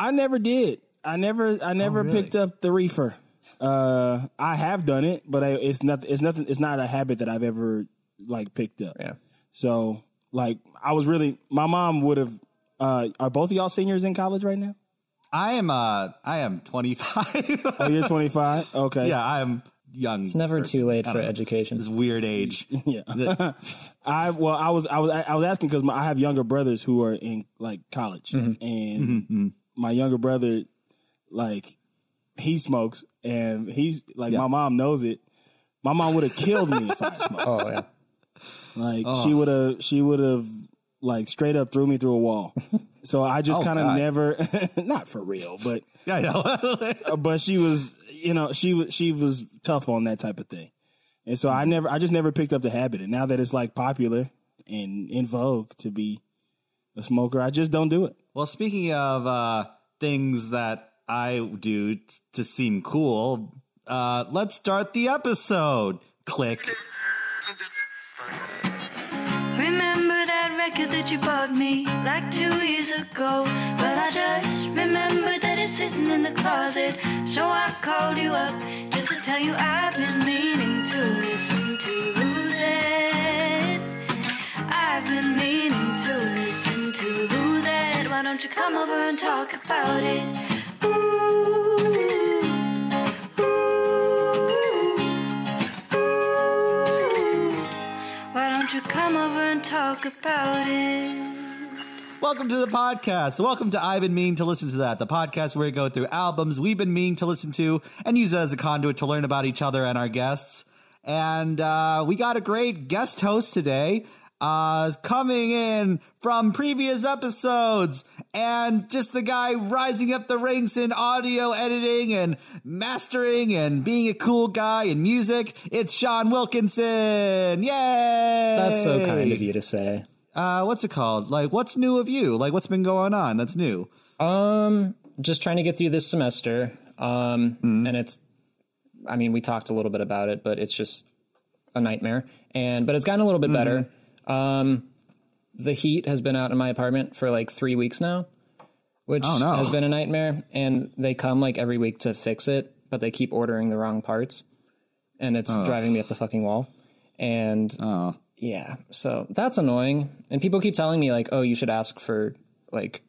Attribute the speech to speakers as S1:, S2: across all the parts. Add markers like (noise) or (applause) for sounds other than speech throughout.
S1: I never did. I never I never
S2: really?
S1: picked up the reefer. Uh, I have done it, but I, it's not it's nothing. It's not a habit that I've ever like picked up.
S3: Yeah.
S1: So like I was really my mom would have. Uh, are both of y'all seniors in college right now?
S2: I am uh I am 25.
S1: Oh, you're 25. Okay.
S2: yeah, I am young.
S3: It's never too late for
S2: know.
S3: education.
S2: This weird age. (laughs)
S1: Yeah. (laughs) I well, I was I was I was asking because I have younger brothers who are in like college,
S3: Mm-hmm.
S1: and my younger brother, like, he smokes, and he's like, my mom knows it. My mom would have killed me if I (laughs) smoked.
S3: Oh yeah.
S1: Like oh. she would have, she would have like straight up threw me through a wall. So I (laughs) just
S2: Oh,
S1: kind of never, (laughs) not for real, but
S2: Yeah, I know.
S1: but she was, you know, she was she was tough on that type of thing, and so I never, I just never picked up the habit. And now that it's like popular and in vogue to be a smoker, I just don't do it.
S2: Well, speaking of uh things that I do t- to seem cool, uh let's start the episode. Click.
S4: Remember that record that you bought me like two years ago? Well, I just that it's sitting in the closet. So I called you up just to tell you I've been meaning to listen to. I've been meaning to listen to. Why don't you come over and talk about it? You come over and talk about it?
S2: Welcome to the podcast. Welcome to I've been meaning to listen to that, the podcast where we go through albums we've been meaning to listen to and use it as a conduit to learn about each other and our guests. And uh, we got a great guest host today, uh, coming in from previous episodes, and just the guy rising up the ranks in audio editing and mastering and being a cool guy in music. It's Sean Wilkinson. Yay!
S3: That's so kind of you to say.
S2: uh, what's it called? Like, what's new of you? Like, what's been going on? That's new.
S3: Um, just trying to get through this semester. Um, and it's, I mean, we talked a little bit about it, but it's just a nightmare. And but it's gotten a little bit better. Um, the heat has been out in my apartment for like three weeks now, which
S2: Oh, no.
S3: has been a nightmare. And they come like every week to fix it, but they keep ordering the wrong parts, and it's driving me up the fucking wall. And
S2: Oh,
S3: yeah, so that's annoying. And people keep telling me like, "Oh, you should ask for like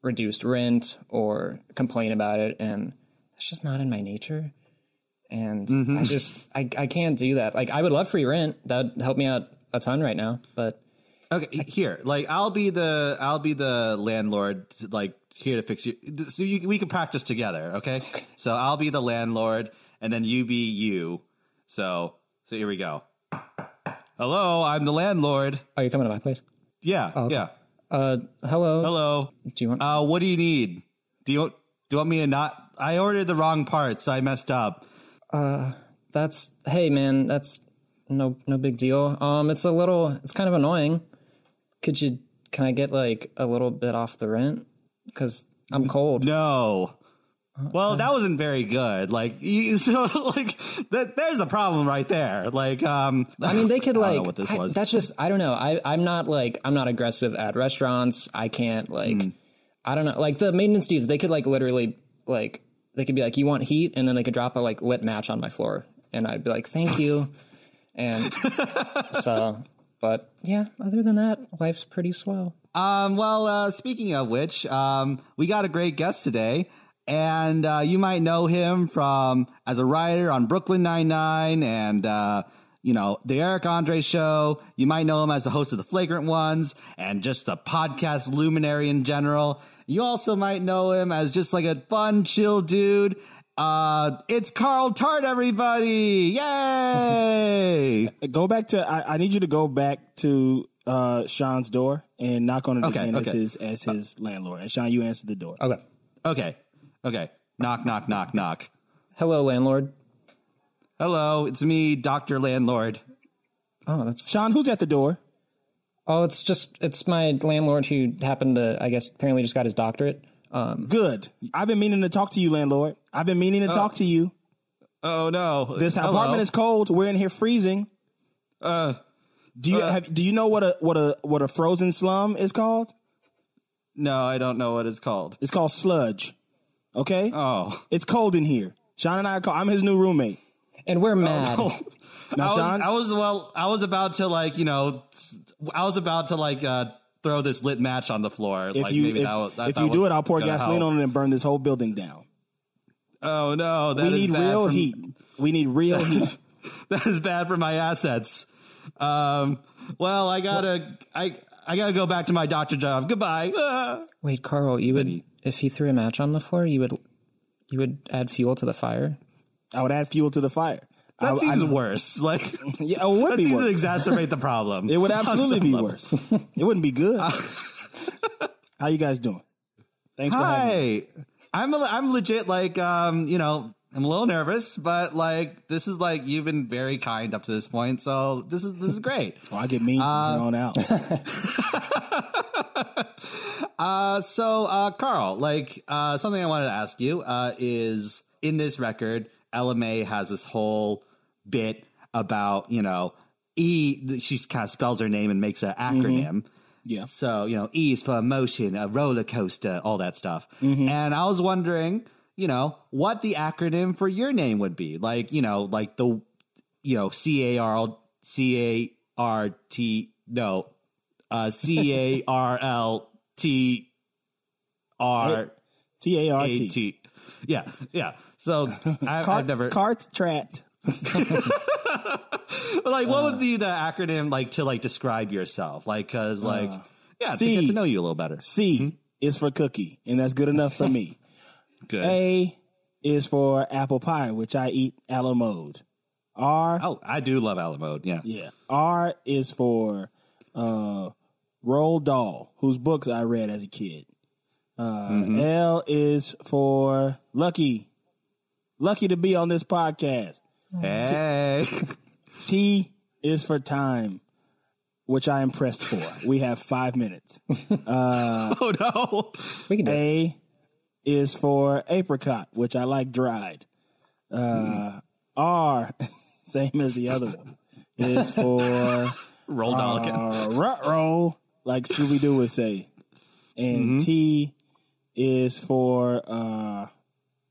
S3: reduced rent or complain about it," and that's just not in my nature. And I just I I can't do that. Like I would love free rent. That'd help me out a ton right now, but
S2: okay. Here, like, I'll be the I'll be the landlord. Like, here to fix you. So you, we can practice together. Okay. So I'll be the landlord, and then you be you. So so here we go. Hello, I'm the landlord.
S3: are you coming to my place?
S2: Yeah, oh yeah.
S3: Uh, hello.
S2: Hello.
S3: Do you want?
S2: Uh, what do you need? Do you do you want me to not? I ordered the wrong parts. I messed up.
S3: Uh, that's hey man, that's no no big deal. Um, it's a little, it's kind of annoying. Could you? Can I get like a little bit off the rent? Because I'm cold.
S2: No. Well, that wasn't very good. Like, (laughs) you, so like that. There's the problem right there. Like, um, (laughs)
S3: I mean, they could like.
S2: what this
S3: I-
S2: was.
S3: that's just. I don't know. I I'm not like. I'm not aggressive at restaurants. I can't like.
S2: Hmm.
S3: I don't know. Like the maintenance dudes, they could like literally like. They could be like, "You want heat?" and then they could drop a like lit match on my floor, and I'd be like, "Thank you." And (laughs) so, but yeah. Other than that, life's pretty swell.
S2: Um, well, uh, speaking of which, um, we got a great guest today, and uh, you might know him from as a writer on Brooklyn Nine Nine and uh, you know the Eric Andre Show. You might know him as the host of the Flagrant Ones and just the podcast luminary in general. You also might know him as just like a fun, chill dude. Uh, it's Carl Tart, everybody! Yay! (laughs)
S1: Go back to. I, I need you to go back to uh, Sean's door and knock on it
S2: Okay,
S1: again as his as his landlord. And Sean, you answer the door.
S3: Okay.
S2: okay, okay. Knock, knock, knock, knock.
S3: Hello, landlord.
S2: Hello, it's me, Doctor Landlord.
S3: Oh, that's
S1: Sean, who's at the door?
S3: oh, it's just it's my landlord who happened to I guess apparently just got his doctorate. Um,
S1: Good. I've been meaning to talk to you, landlord. I've been meaning to talk to you.
S2: Oh no!
S1: This
S2: Hello.
S1: apartment is cold. We're in here freezing.
S2: Uh,
S1: Do you have? Do you know what a what a what a frozen slum is called?
S2: no, I don't know what it's called.
S1: It's called sludge. Okay,
S2: Oh.
S1: it's cold in here. Sean and I are cold. I'm his new roommate.
S3: And we're mad.
S2: Oh.
S1: Now,
S2: I was,
S1: Sean,
S2: I was well. I was about to like you know, I was about to like uh, throw this lit match on the floor.
S1: if
S2: like
S1: you
S2: maybe
S1: if,
S2: that was,
S1: if you do it, I'll pour gasoline
S2: help.
S1: on it and burn this whole building down.
S2: Oh no, that
S1: we
S2: is
S1: need
S2: bad
S1: real
S2: for-
S1: heat. We need real heat. (laughs)
S2: That is bad for my assets. Um. Well, I gotta. I. I gotta go back to my doctor job. Goodbye. Ah.
S3: Wait, Carl, you would if he threw a match on the floor, you would you would add fuel to the fire?
S1: I would add fuel to the fire.
S2: That
S1: I,
S2: seems
S1: I,
S2: worse. Like (laughs)
S1: Yeah, it would
S2: that
S1: be
S2: seems
S1: worse.
S2: to exacerbate the problem. (laughs)
S1: It would absolutely be
S2: level.
S1: worse. It wouldn't be good. How you guys doing? Thanks for having me.
S2: I'm a, I'm legit like um you know I'm a little nervous, but like this is like you've been very kind up to this point, so this is this is great. (laughs)
S1: Oh, I get mean from here on out. (laughs)
S2: Uh, so uh, Carl, like uh, something I wanted to ask you uh, is in this record, Ella Mai has this whole bit about you know E. She kind of spells her name and makes an acronym.
S1: Yeah.
S2: So, you know, ease for emotion, a roller coaster, all that stuff. And I was wondering, you know, what the acronym for your name would be. Like, you know, like the, you know, C A R C A R T, no, uh, (laughs) C A R L T R
S1: T A R T.
S2: Yeah, yeah. So (laughs) I,
S1: Cart,
S2: I've never
S1: cart trapped.
S2: But like, what would be the acronym like to like describe yourself? Like, because like, yeah, to get to know you a little better.
S1: C is for cookie, and that's good enough for me.
S2: Good.
S1: A is for apple pie, which I eat a la mode. R,
S2: Oh, I do love Alamode. Yeah.
S1: yeah. R is for uh, Roald Dahl, whose books I read as a kid. Uh,
S2: Mm-hmm.
S1: L is for Lucky, lucky to be on this podcast.
S2: Hey. (laughs)
S1: T is for time, which I am pressed for. We have five minutes. (laughs)
S2: oh no.
S3: We can do it.
S1: A is for apricot, which I like dried. Uh, R, (laughs) same as the other one, is for
S2: Roald Dahl again.
S1: uh, rut roll, like Scooby Doo would say. And T is for uh,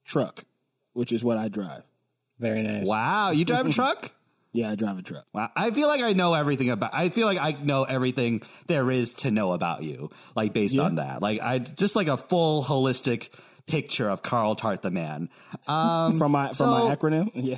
S1: truck, which is what I drive.
S3: Very nice.
S2: Wow, you drive a truck? (laughs)
S1: Yeah, I drive a truck.
S2: Wow. I feel like I know everything about I feel like I know everything there is to know about you, like based
S1: Yeah.
S2: on that. Like I just like a full holistic picture of Carl Tart the man. Um (laughs)
S1: From my from my acronym, (laughs) yeah.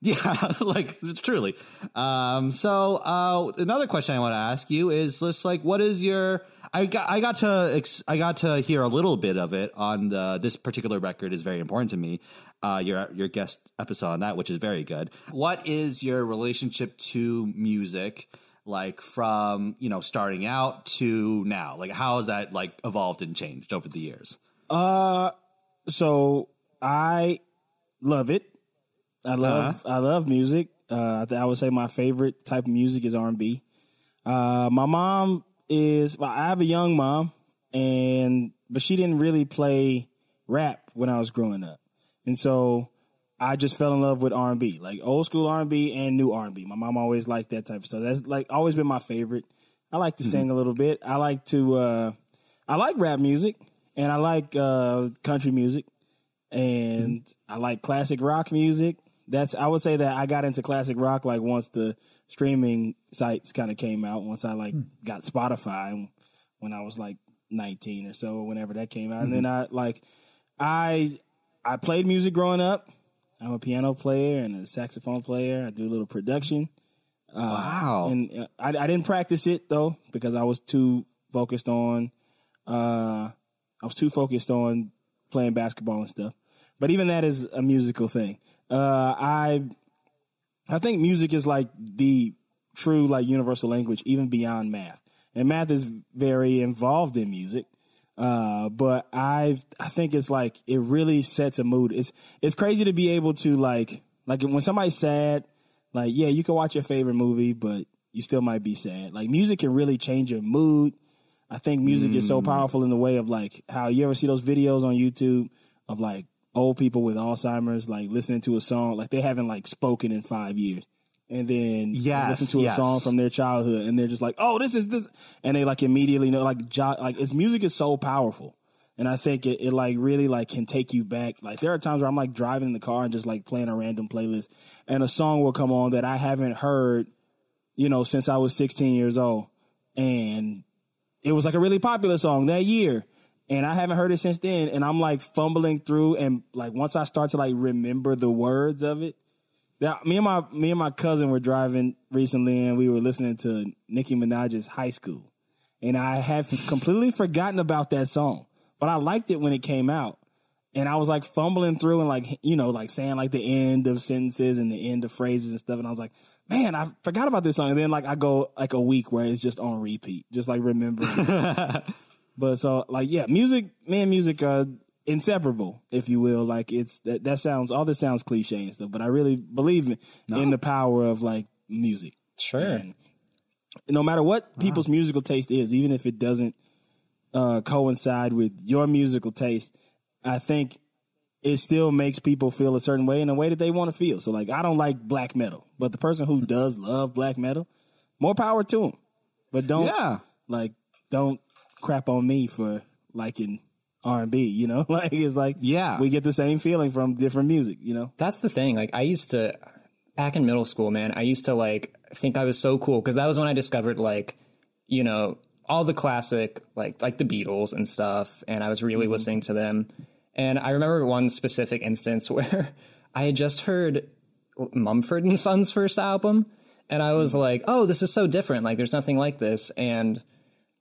S2: Yeah, like truly. Um, so uh, another question I want to ask you is just like, what is your? I got I got to ex, I got to hear a little bit of it on the, this particular record is very important to me. Uh, your your guest episode on that, which is very good. What is your relationship to music? Like from you know starting out to now, like how has that like evolved and changed over the years?
S1: Uh, so I love it. I love I love music. Uh, I, I would say my favorite type of music is R and B. Uh, my mom is. Well, I have a young mom, and but she didn't really play rap when I was growing up, and so I just fell in love with R and B, like old school R and B and new R and B. My mom always liked that type of stuff. That's like always been my favorite. I like to sing a little bit. I like to. Uh, I like rap music, and I like uh, country music, and I like classic rock music. That's I would say that I got into classic rock like once the streaming sites kind of came out. Once I like got Spotify when I was like nineteen or so, whenever that came out, and then I like I I played music growing up. I'm a piano player and a saxophone player. I do a little production.
S2: wow.
S1: And uh, I, I didn't practice it though because I was too focused on uh, I was too focused on playing basketball and stuff. But even that is a musical thing. Uh, I I think music is like the true like universal language, even beyond math. And math is very involved in music. Uh, but I I think it's like it really sets a mood. It's it's crazy to be able to like like when somebody's sad, like yeah, you can watch your favorite movie, but you still might be sad. Like music can really change your mood. I think music is so powerful in the way of like how you ever see those videos on YouTube of like old people with Alzheimer's like listening to a song like they haven't like spoken in five years. And then
S2: Yes,
S1: listen to
S2: yes.
S1: a song from their childhood and they're just like, oh, this is this. And they like immediately know like, jo- like it's music is so powerful. And I think it, it like really like can take you back. Like there are times where I'm like driving in the car and just like playing a random playlist and a song will come on that I haven't heard, you know, since I was 16 years old. And it was like a really popular song that year. And I haven't heard it since then. And I'm like fumbling through and like once I start to like remember the words of it, that me and my me and my cousin were driving recently and we were listening to Nicki Minaj's High School. And I have completely forgotten about that song. But I liked it when it came out. And I was like fumbling through and like you know, like saying like the end of sentences and the end of phrases and stuff. And I was like, man, I forgot about this song. And then like I go like a week where it's just on repeat, just like remembering. (laughs) but so like yeah, music, man, music uh inseparable, if you will. Like it's that that sounds all this sounds cliche and stuff, but I really believe in, in the power of like music.
S3: Sure.
S1: And no matter what people's musical taste is, even if it doesn't uh, coincide with your musical taste, I think it still makes people feel a certain way in a way that they want to feel. So, like, I don't like black metal, but the person who does love black metal, more power to them. But don't
S2: Yeah.
S1: like don't crap on me for liking R and B. You know, (laughs) like it's like
S2: Yeah.
S1: we get the same feeling from different music. You know,
S3: That's the thing. Like I used to back in middle school, man, I used to like think I was so cool because that was when I discovered like, you know, all the classic like like the Beatles and stuff and I was really mm-hmm. listening to them. And I remember one specific instance (laughs) where I had just heard Mumford and Sons first album and I was mm-hmm. like, "Oh, this is so different. Like there's nothing like this." And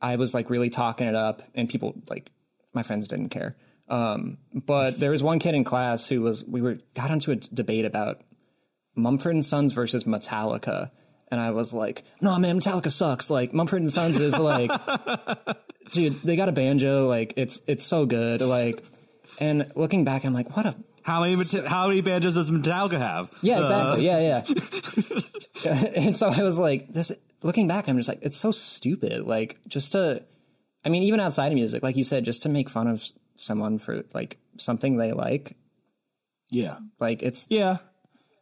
S3: I was like really talking it up and people like my friends didn't care. Um, but there was one kid in class who was we were got into a debate about Mumford and Sons versus Metallica. And I was like, no, man, Metallica sucks. Like Mumford and Sons is like, (laughs) dude, they got a banjo. Like it's, it's so good. Like, and looking back, I'm like, what a,
S2: How many Meta- how many banjos does Metallica have?
S3: yeah, exactly. yeah, yeah. (laughs) (laughs) and so I was like, this, looking back, I'm just like, it's so stupid. Like just to, I mean, even outside of music, like you said, just to make fun of someone for like something they like,
S1: yeah,
S3: like it's,
S1: yeah.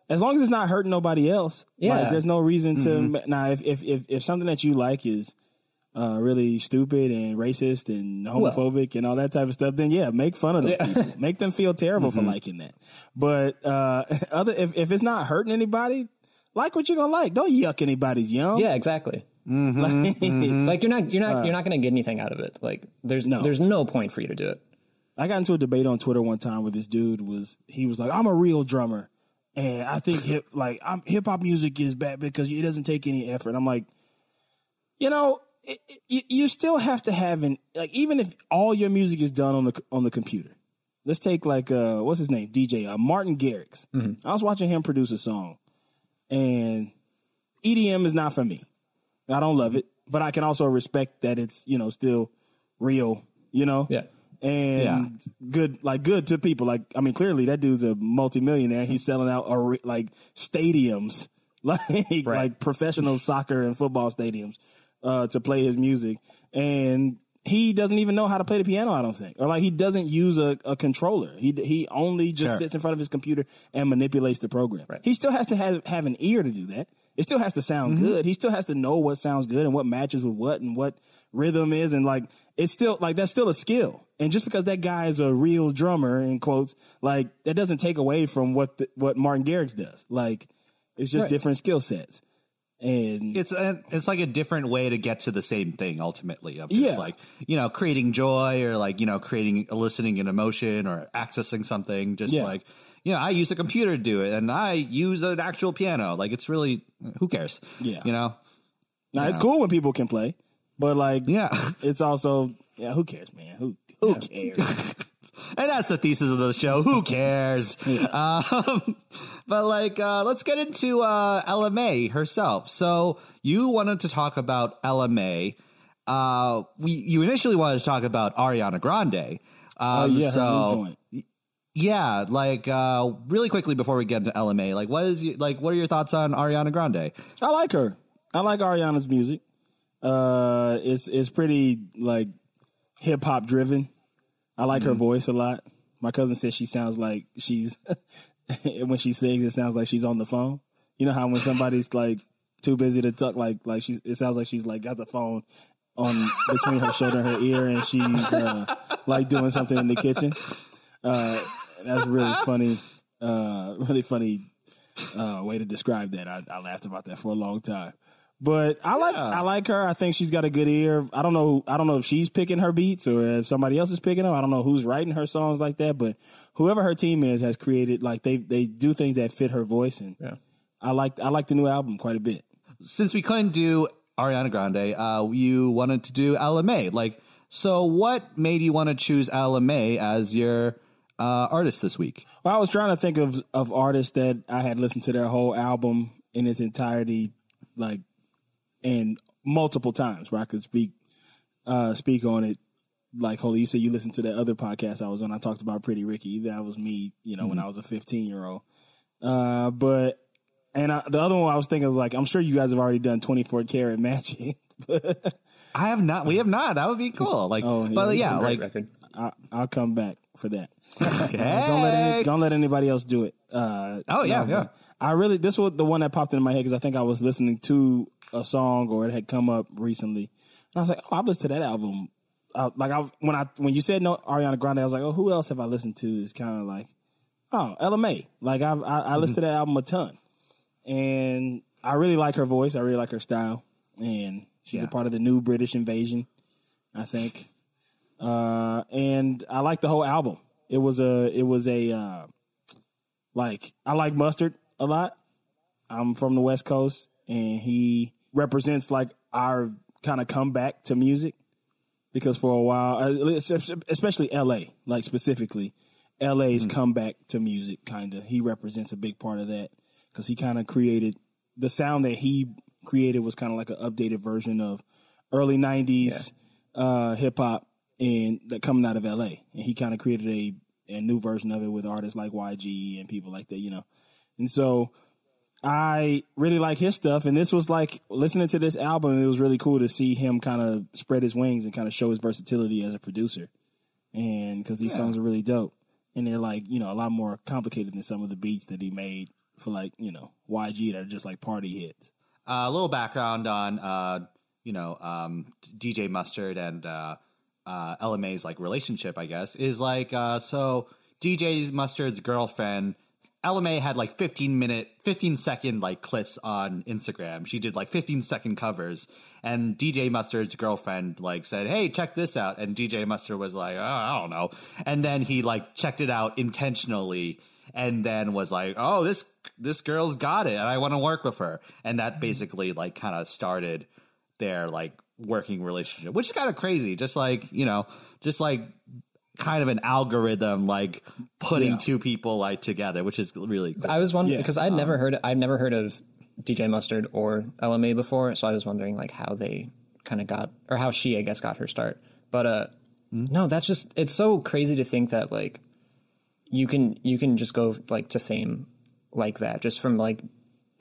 S1: As long as it's not hurting nobody else,
S3: Yeah.
S1: Like, there's no reason to. Now, if, if if if something that you like is uh, really stupid and racist and homophobic and all that type of stuff, then yeah, make fun of them. people. (laughs) Make them feel terrible for liking that. But uh, (laughs) other if, if it's not hurting anybody, like what you're gonna like. Don't yuck anybody's yum.
S3: yeah, exactly.
S1: Like,
S3: Like you're not, you're not, you're not going to get anything out of it. Like there's,
S1: No.
S3: there's no point for you to do it.
S1: I got into a debate on Twitter one time where this dude was he was like, I'm a real drummer. And I think hip like I'm hip hop music is bad because it doesn't take any effort. I'm like, you know, it, it, you- still have to have an like even if all your music is done on the on the computer. Let's take like uh what's his name DJ uh, Martin Garrix. I was watching him produce a song, and EDM is not for me. I don't love it, but I can also respect that it's you know still real. You know,
S3: Yeah.
S1: and
S2: Yeah.
S1: good like good to people. Like i mean clearly that dude's a multimillionaire. He's selling out a, like stadiums. (laughs) Like like professional soccer and football stadiums uh to play his music. And he doesn't even know how to play the piano i don't think. Or like he doesn't use a, a controller. He he only just
S2: Sure.
S1: sits in front of his computer and manipulates the program. He still has to have have an ear to do that it still has to sound mm-hmm. good he still has to know what sounds good and what matches with what and what rhythm is and like it's still like that's still a skill and just because that guy is a real drummer in quotes like that doesn't take away from what the, what martin garrix does like it's just
S3: Right.
S1: different skill sets and
S2: It's a, it's like a different way to get to the same thing ultimately. Of just
S1: Yeah.
S2: like you know creating joy or like you know creating eliciting an emotion or accessing something. Just
S1: Yeah.
S2: like you know, I use a computer to do it, and I use an actual piano. Like it's really who cares?
S1: Yeah.
S2: you know.
S1: now it's cool when people can play but like
S2: Yeah.
S1: it's also yeah who cares man who who cares (laughs)
S2: And that's the thesis of the show. Who cares? Um, but like, uh, let's get into uh, Ella Mai herself. So you wanted to talk about Ella Mai. Uh, we you initially wanted to talk about Ariana Grande. Um,
S1: oh yeah her
S2: so. Yeah, like uh, really quickly before we get into Ella Mai, like what is like what are your thoughts on Ariana Grande?
S1: I like her. I like Ariana's music. Uh, it's it's pretty like hip hop driven. I like her voice a lot. My cousin says she sounds like she's (laughs) when she sings, it sounds like she's on the phone. You know how when somebody's (laughs) like too busy to talk, like like she's it sounds like she's like got the phone on between her shoulder and her ear, and she's uh, like doing something in the kitchen. Uh, that's really (laughs) funny. Uh, really funny uh, way to describe that. I, I laughed about that for a long time. But I like I like her. I think she's got a good ear. I don't know. I don't know if she's picking her beats or if somebody else is picking them. I don't know who's writing her songs like that. But whoever her team is has created like they they do things that fit her voice, and
S3: Yeah.
S1: I like I like the new album quite a bit.
S2: Since we couldn't do Ariana Grande, uh, you wanted to do Ella Mai. Like, so what made you want to choose Ella Mai as your uh, artist this week?
S1: Well, I was trying to think of of artists that I had listened to their whole album in its entirety, like, and multiple times where I could speak uh speak on it. Like, holy, you said you listened to that other podcast I was on. I talked about Pretty Ricky. That was me, you know, when I was a fifteen year old. Uh, but and I, the other one I was thinking was like, I'm sure you guys have already done twenty four karat magic. (laughs)
S2: I have not. We have not. That would be cool. Like,
S1: Oh, yeah,
S2: but yeah, like.
S1: I, I'll come back for that.
S2: okay. (laughs)
S1: don't let any, don't let anybody else do it. Uh,
S2: Oh, yeah,
S1: no,
S2: yeah.
S1: I really this was the one that popped into my head because I think I was listening to a song or it had come up recently, and I was like, oh, I've listened to that album. Uh, like I when I when you said no Ariana Grande, I was like, oh, who else have I listened to? Is kind of like, oh, Ella Mai. Like I I, I listened to that album a ton, and I really like her voice. I really like her style, and she's
S2: Yeah.
S1: a part of the new British invasion. I think uh, and I like the whole album. It was a, it was a, uh, like I like Mustard a lot. I'm from the West Coast, and he represents like our kind of comeback to music because for a while, uh, especially L.A., like specifically, L.A.'s comeback to music, kind of. He represents a big part of that because he kind of created the sound that he created was kind of like an updated version of early '90s uh, hip hop and that coming out of LA. And he kind of created a, a new version of it with artists like YG and people like that, you know. And so I really like his stuff. And this was like listening to this album, it was really cool to see him kind of spread his wings and kind of show his versatility as a producer. And because these songs are really dope. And they're like, you know, a lot more complicated than some of the beats that he made for like, you know, YG that are just like party hits.
S2: Uh, a little background on uh, you know um, DJ Mustard and uh, uh, Ella Mai's like relationship, I guess, is like uh, so DJ Mustard's girlfriend. Ella Mai had like 15 minute, 15 second like clips on Instagram. She did like 15 second covers, and DJ Mustard's girlfriend like said, "Hey, check this out." And DJ Mustard was like, oh, "I don't know," and then he like checked it out intentionally and then was like, "Oh, this this girl's got it, and I want to work with her." And that basically like kind of started their like working relationship, which is kind of crazy. Just like you know, just like kind of an algorithm like putting
S1: Yeah.
S2: two people like together, which is really cool.
S3: I was wondering
S1: Yeah,
S3: because I'd never heard I've never heard of DJ Mustard or Ella Mai before, so I was wondering like how they kind of got or how she I guess got her start. But uh no, that's just it's so crazy to think that like you can you can just go like to fame like that just from like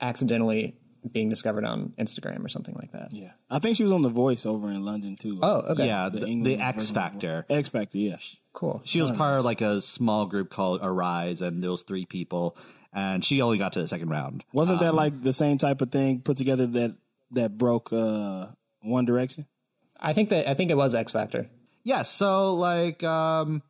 S3: accidentally being discovered on Instagram or something like that.
S1: Yeah. I think she was on The Voice over in London too.
S3: Oh, okay.
S2: yeah, the,
S1: The
S2: the, X Factor.
S1: X Factor, yeah.
S3: Cool.
S2: She was part of like a small group called Arize, and there was three people, and she only got to the second round.
S1: Wasn't
S2: Um,
S1: that like the same type of thing put together that that broke uh, One Direction?
S3: I think that I think it was X Factor.
S2: Yeah, so like um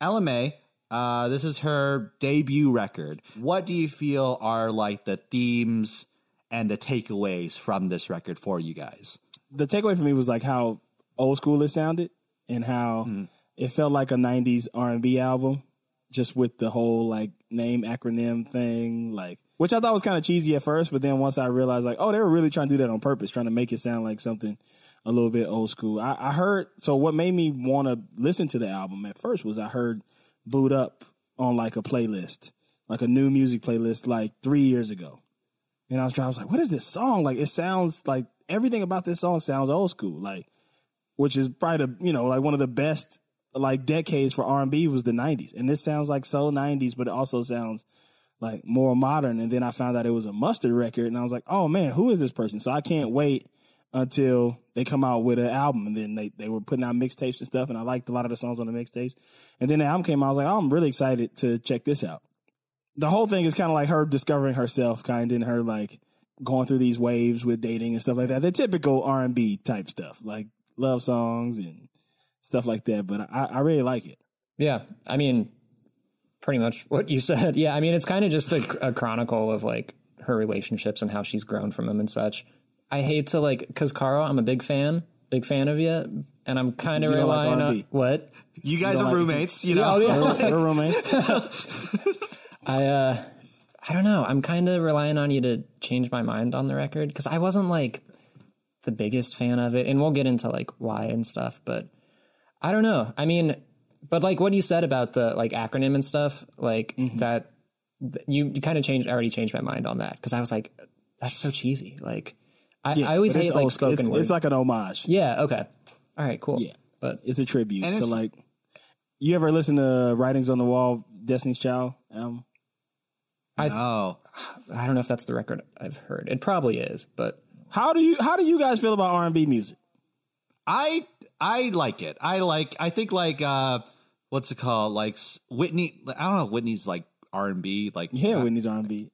S2: Ella Mai, uh this is her debut record. What do you feel are like the themes and the takeaways from this record for you guys?
S1: The takeaway for me was like how old school it sounded and how
S2: Hmm.
S1: it felt like a '90s R&B album, just with the whole like name acronym thing, like which I thought was kind of cheesy at first, but then once I realized like, oh, they were really trying to do that on purpose, trying to make it sound like something a little bit old school. I, I heard so what made me want to listen to the album at first was I heard "Boo'd Up" on like a playlist, like a new music playlist, like three years ago. And I was trying, I was like, what is this song? Like, it sounds like everything about this song sounds old school, like, which is probably the, you know, like one of the best, like, decades for R&B was the 90s. And this sounds like so 90s, but it also sounds like more modern. And then I found out it was a mustard record, and I was like, oh man, who is this person? So I can't wait until they come out with an album. And then they, they were putting out mixtapes and stuff, and I liked a lot of the songs on the mixtapes. And then the album came out, I was like, oh, I'm really excited to check this out the whole thing is kind of like her discovering herself, kind of, and her like going through these waves with dating and stuff like that. The typical R and B type stuff, like love songs and stuff like that. But I, I really like it.
S3: Yeah, I mean, pretty much what you (laughs) said. Yeah, I mean, it's kind of just a, a chronicle of like her relationships and how she's grown from them and such. I hate to like, because Carl, I'm a big fan, big fan of you, and I'm kind of
S1: You don't like
S3: on what
S2: You guys
S1: don't
S2: are
S1: like-
S2: roommates, you know.
S1: Oh, we're, we're roommates. (laughs)
S3: I uh I don't know. I'm kind of relying on you to change my mind on the record because I wasn't like the biggest fan of it, and we'll get into like why and stuff. But I don't know. I mean, but like what you said about the like acronym and stuff, like that, th- you you kind of changed. I already changed my mind on that because I was like, that's so cheesy. Like I,
S1: Yeah,
S3: I always hate like
S1: old-
S3: spoken
S1: it's,
S3: word.
S1: It's like an homage.
S3: yeah. Okay. All right. Cool.
S1: Yeah.
S3: But
S1: It's a tribute to like. You ever listen to Writings on the Wall, Destiny's Child album?
S3: I
S2: Oh,
S3: I don't know if that's the record I've heard. It probably is, but
S1: How do you how do you guys feel about R and B music?
S2: I I like it. I like. I think like uh, what's it called? Like Whitney. I don't know. if Whitney's like R and B. Like
S1: Yeah,
S2: uh,
S1: Whitney's R and B.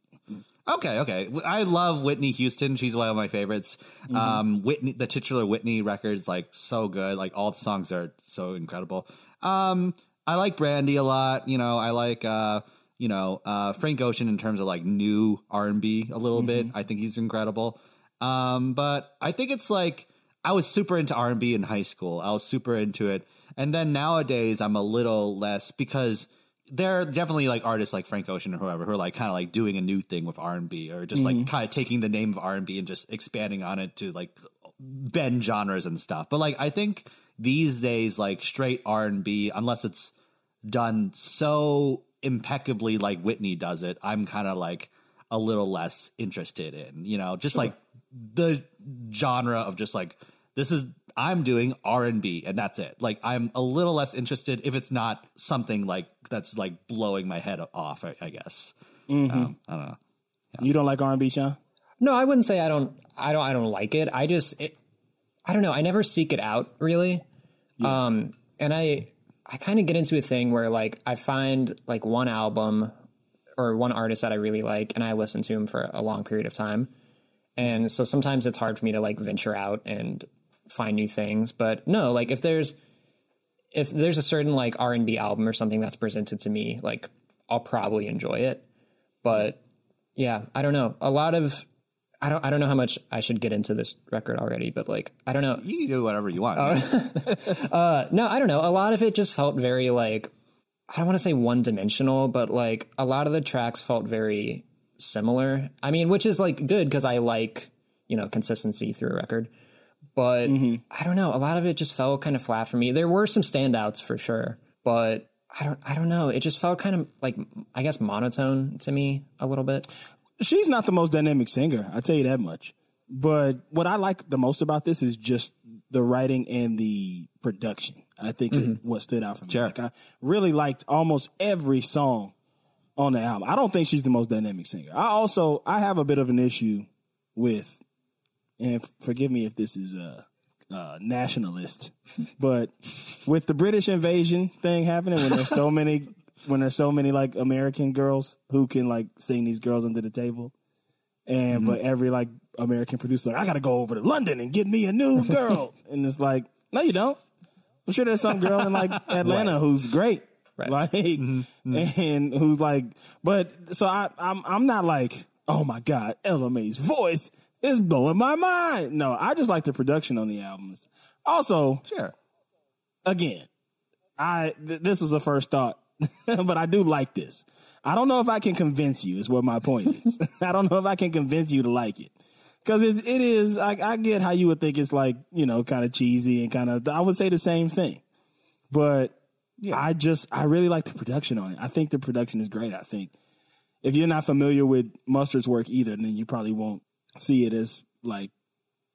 S2: Okay, okay. I love Whitney Houston. She's one of my favorites. Um, Whitney, the titular Whitney records, like so good. Like all the songs are so incredible. Um, I like Brandy a lot. You know, I like uh, you know, uh, Frank Ocean in terms of like new R and B a little bit. I think he's incredible. Um, but I think it's like I was super into R and B in high school. I was super into it, and then nowadays I'm a little less because there are definitely like artists like Frank Ocean or whoever who are like kind of like doing a new thing with R and B or just like kind of taking the name of R and B and just expanding on it to like bend genres and stuff. But like I think these days like straight R and B unless it's done so impeccably like Whitney does it, I'm kind of like a little less interested in, you know, just like the genre of just like this is I'm doing R&B and that's it. Like I'm a little less interested if it's not something like that's like blowing my head off, I, I guess. Um, I don't know.
S1: You don't like R and B, Sean?
S3: No, I wouldn't say I don't. I don't. I don't like it. I just. It, I don't know. I never seek it out really. Um, and I. I kind of get into a thing where like I find like one album or one artist that I really like, and I listen to him for a long period of time. And so sometimes it's hard for me to like venture out and find new things. But no, like if there's if there's a certain like R and B album or something that's presented to me, like I'll probably enjoy it. But yeah, I don't know. A lot of I don't I don't know how much I should get into this record already, but like I don't know.
S2: You can do whatever you want. man. (laughs)
S3: Uh no, I don't know. A lot of it just felt very like I don't want to say one dimensional, but like a lot of the tracks felt very similar. I mean, which is like good because I like, you know, consistency through a record. But I don't know, a lot of it just felt kind of flat for me. There were some standouts for sure, but I don't I don't know. It just felt kind of like I guess monotone to me a little bit.
S1: She's not the most dynamic singer. I tell you that much. But what I like the most about this is just the writing and the production. I think it, what stood out for me.
S2: Sure.
S1: Like I really liked almost every song on the album. I don't think she's the most dynamic singer. I also I have a bit of an issue with, and forgive me if this is a, uh nationalist, (laughs) but with the British invasion thing happening, when there's so many, when there's so many like American girls who can like sing these girls under the table, and mm-hmm. but every like American producer, like, I got to go over to London and get me a new (laughs) girl, and it's like, no, you don't. I'm sure there's some girl in like (laughs) Atlanta who's great,
S3: Right.
S1: like, mm-hmm. Mm-hmm. and who's like, but so I, I'm, I'm not like, oh my god, Ella Mai's voice is blowing my mind. No, I just like the production on the albums. Also,
S2: Sure.
S1: again, I th- this was the first thought, (laughs) but I do like this. I don't know if I can convince you. Is what my point is. (laughs) I don't know if I can convince you to like it because it it is. I, I get how you would think it's like you know kind of cheesy and kind of. I would say the same thing, but I just I really like the production on it. I think the production is great. I think if you're not familiar with Mustard's work either, then you probably won't see it as like,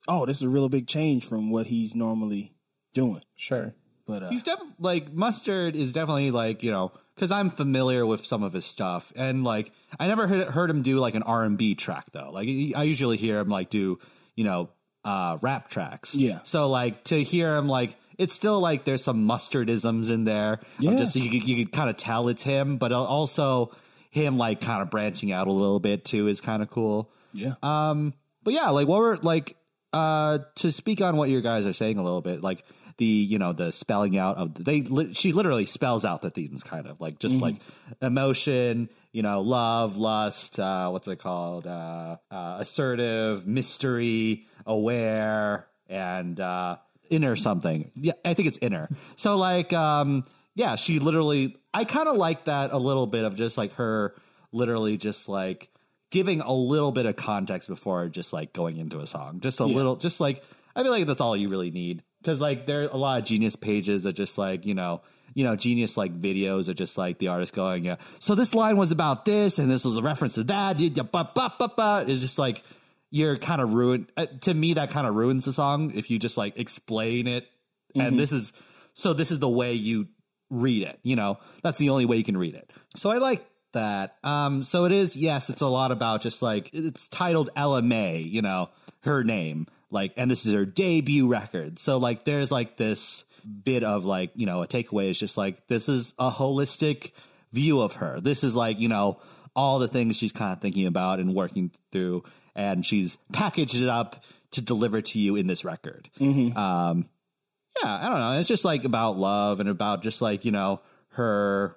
S1: oh, this is a real big change from what he's normally doing.
S3: Sure.
S1: But uh,
S2: He's definitely like mustard is definitely like you know because I'm familiar with some of his stuff and like I never heard, heard him do like an R and B track though. Like I usually hear him like do you know uh rap tracks.
S1: Yeah.
S2: So like to hear him like it's still like there's some mustardisms in there.
S1: Yeah.
S2: Just you could, you could kind of tell it's him, but also him like kind of branching out a little bit too is kind of cool.
S1: yeah,
S2: Um, but yeah, like what were like uh, to speak on what your guys are saying a little bit, like the you know the spelling out of the, they li- she literally spells out the themes, kind of like just like emotion, you know, love, lust, uh, what's it called, uh, uh, assertive, mystery, aware, and uh, inner something. Yeah, I think it's inner. So like, um, yeah, she literally. I kind of like that a little bit of just like her literally just like giving a little bit of context before just like going into a song. Just a little, just like I feel like that's all you really need because like there are a lot of genius pages that just like you know you know genius like videos of just like the artist going yeah so this line was about this and this was a reference to that it's just like you're kind of ruined uh, to me that kind of ruins the song if you just like explain it. And this is so this is the way you read it you know? That's the only way you can read it. So i like that. Um so it is yes it's a lot about just like it's titled ella mai you know her name like and this is her debut record so like there's like this bit of like you know a takeaway is just like this is a holistic view of her this is like you know all the things she's kind of thinking about and working through and she's packaged it up to deliver to you in this record um yeah, I don't know. It's just like about love and about just like, you know, her,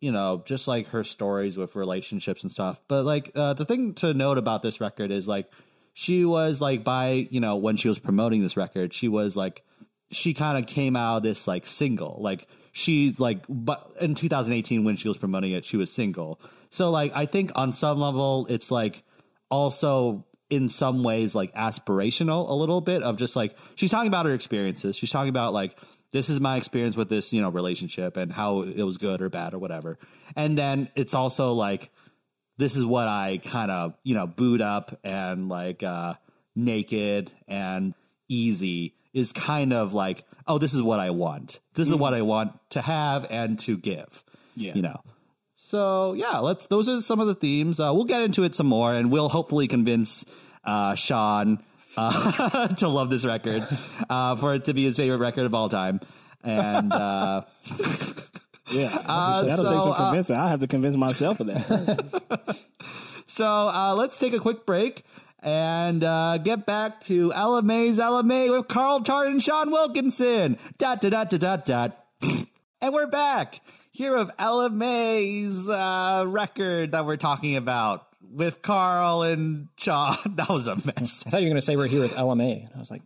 S2: you know, just like her stories with relationships and stuff. But like, uh, the thing to note about this record is like, she was like, by, you know, when she was promoting this record, she was like, she kind of came out of this like single. Like, she like, but in 2018, when she was promoting it, she was single. So like, I think on some level, it's like also in some ways like aspirational a little bit of just like she's talking about her experiences she's talking about like this is my experience with this you know relationship and how it was good or bad or whatever and then it's also like this is what i kind of you know boo'd up and like uh naked and easy is kind of like oh this is what i want this is what i want to have and to give
S1: Yeah.
S2: you know so yeah, let's. Those are some of the themes. Uh, we'll get into it some more, and we'll hopefully convince uh, Sean uh, (laughs) to love this record, uh, for it to be his favorite record of all time. And uh, (laughs)
S1: Yeah,
S2: Uh,
S1: that'll
S2: so,
S1: take some
S2: uh,
S1: convincing. I have to convince myself of that. (laughs)
S2: so uh, let's take a quick break and uh, get back to Ella Mai's Ella Mai with Carl Tart and Sean Wilkinson. Dot dot dot dot dot dot. And we're back here of Ella Mai's uh, record that we're talking about with Carl and Sean. (laughs) That was a mess.
S3: I thought you were going to say we're here with Ella Mai. I was like,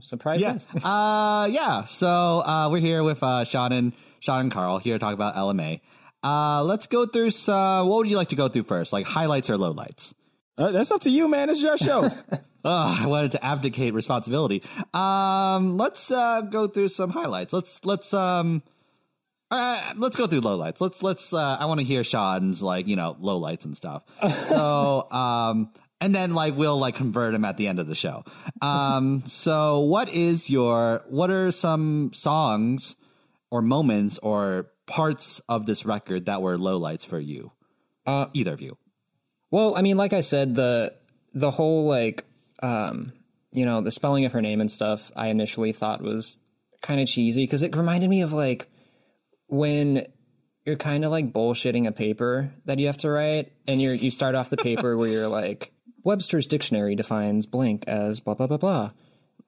S3: surprised.
S2: Yeah. uh, yeah. So uh, we're here with uh, Sean and Sean and Carl here to talk about Ella Mai. Uh, let's go through some. What would you like to go through first? Like highlights or lowlights?
S1: Uh, that's up to you, man. It's your show. (laughs)
S2: Oh, I wanted to abdicate responsibility. Um, let's uh, go through some highlights. Let's let's um, uh, let's go through lowlights. Let's let's. Uh, I want to hear Sean's like you know lowlights and stuff. so (laughs) um, and then like we'll like convert him at the end of the show. Um, so what is your what are some songs or moments or parts of this record that were lowlights for you?
S3: Uh,
S2: Either of you.
S3: Well, I mean, like I said, the the whole like um, you know, the spelling of her name and stuff I initially thought was kind of cheesy because it reminded me of like when you're kind of like bullshitting a paper that you have to write and you're you start off the paper (laughs) where you're like Webster's dictionary defines blank as blah blah blah blah.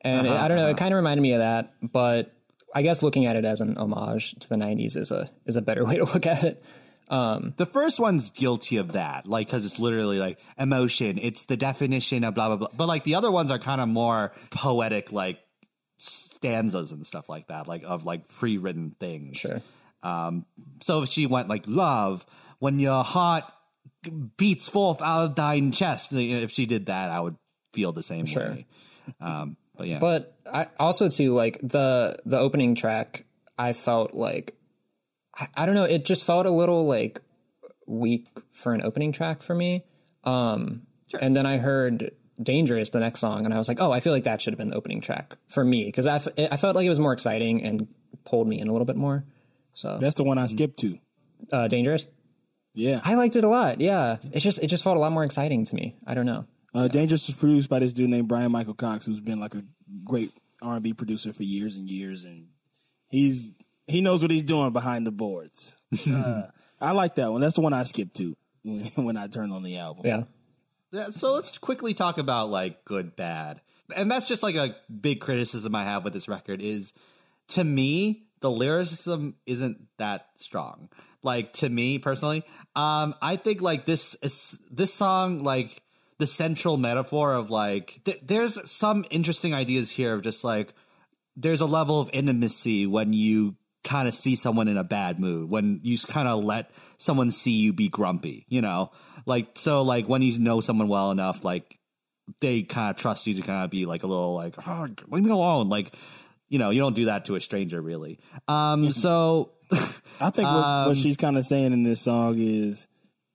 S3: And it- I don't know, it kind of reminded me of that, but I guess looking at it as an homage to the 90s is a is a better (laughs) way to look at it.
S2: The first one's guilty of that, like because it's literally like emotion. It's the definition of blah blah blah. But like the other ones are kind of more poetic, like stanzas and stuff like that, like of like pre-written things.
S3: Sure.
S2: Um, so if she went like love when your heart beats forth out of thine chest, if she did that, I would feel the same
S3: Sure.
S2: way. Um, but yeah,
S3: But I also too like the the opening track. I felt like I, I don't know. It just felt a little like weak for an opening track for me. Um, and then I heard "Dangerous" the next song, and I was like, oh, I feel like that should have been the opening track for me because I, f- I felt like it was more exciting and pulled me in a little bit more. So
S1: That's the one I skipped to.
S3: uh, "Dangerous,"
S1: Yeah.
S3: I liked it a lot. Yeah, it just it just felt a lot more exciting to me. I don't know.
S1: Uh, Dangerous was produced by this dude named Bryan-Michael Cox, who's been like a great R and B producer for years and years, and he's he knows what he's doing behind the boards. (laughs) Uh, I like that one. That's the one I skipped to (laughs) when I turned on the album.
S3: Yeah.
S2: Yeah, so let's quickly talk about like good bad. and that's just like a big criticism I have with this record is to me the lyricism isn't that strong. Like to me personally, um, I think like this is this song like the central metaphor of like th- there's some interesting ideas here of just like there's a level of intimacy when you kind of see someone in a bad mood when you kind of let someone see you be grumpy you know? Like so like when you know someone well enough like they kind of trust you to kind of be like a little like oh, leave me alone like you know you don't do that to a stranger really. Um so
S1: I think what, (laughs)
S2: Um,
S1: what she's kind of saying in this song is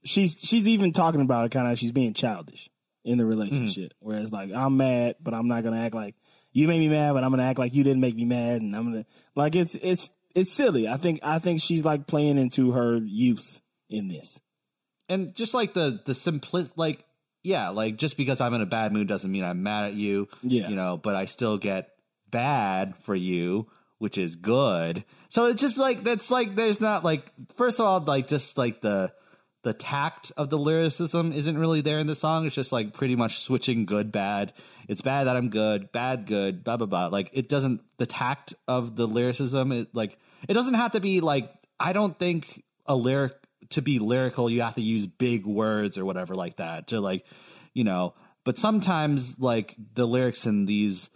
S1: she's she's even talking about it kind of she's being childish in the relationship.
S2: Mm-hmm.
S1: Whereas like I'm mad, but I'm not gonna act like you made me mad, but I'm gonna act like you didn't make me mad, and I'm gonna like it's it's it's silly. I think I think she's like playing into her youth in this.
S2: and just like the the simplicity like yeah like just because i'm in a bad mood doesn't mean i'm mad at you
S1: Yeah.
S2: you know but i still get bad for you which is good so it's just like that's like there's not like first of all like just like the the tact of the lyricism isn't really there in the song. It's just like pretty much switching good bad. It's bad that i'm good bad good blah blah blah. Like it doesn't the tact of the lyricism it like it doesn't have to be like i don't think a lyric to be lyrical you have to use big words or whatever like that to like you know. But sometimes like the lyrics in these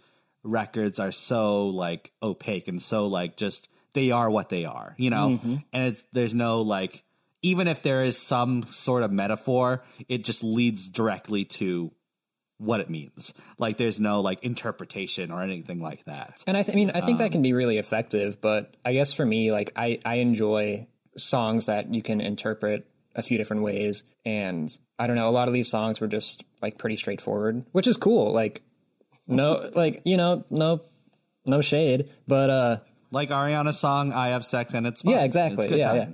S2: records are so like opaque and so like just they are what they are you know? Mm-hmm. And it's there's no like even if there is some sort of metaphor it just leads directly to what it means like there's no like interpretation or anything like that
S3: And I, th- I mean, I think that can be really effective. But I guess for me, like I, I enjoy songs that you can interpret a few different ways. And I don't know, a lot of these songs were just like pretty straightforward, which is cool. Like no, like you know, no, no shade, but uh,
S2: like ariana's song i have sex and it's fun.
S3: Yeah, exactly. Yeah, yeah.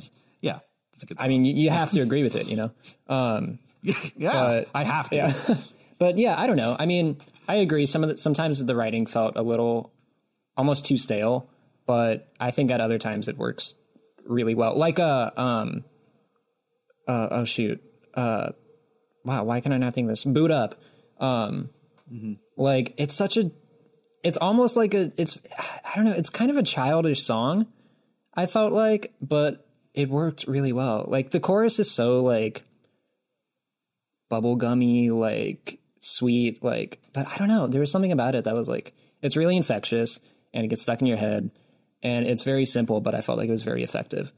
S2: It's
S3: I mean, you, you have to agree with it, you know. (laughs) Um,
S2: yeah
S3: but-
S2: i have to
S3: yeah, (laughs) but yeah, I don't know. I mean, I agree. Some of the, sometimes the writing felt a little almost too stale, but I think at other times it works really well. Like a um uh oh shoot. Uh wow, why can I not think this? Boo'd up. Um like it's such a it's almost like a it's I don't know, it's kind of a childish song. I felt like, but it worked really well. Like the chorus is so like bubblegummy, like sweet, like but I don't know. There was something about it that was like it's really infectious and it gets stuck in your head and it's very simple, but I felt like it was very effective.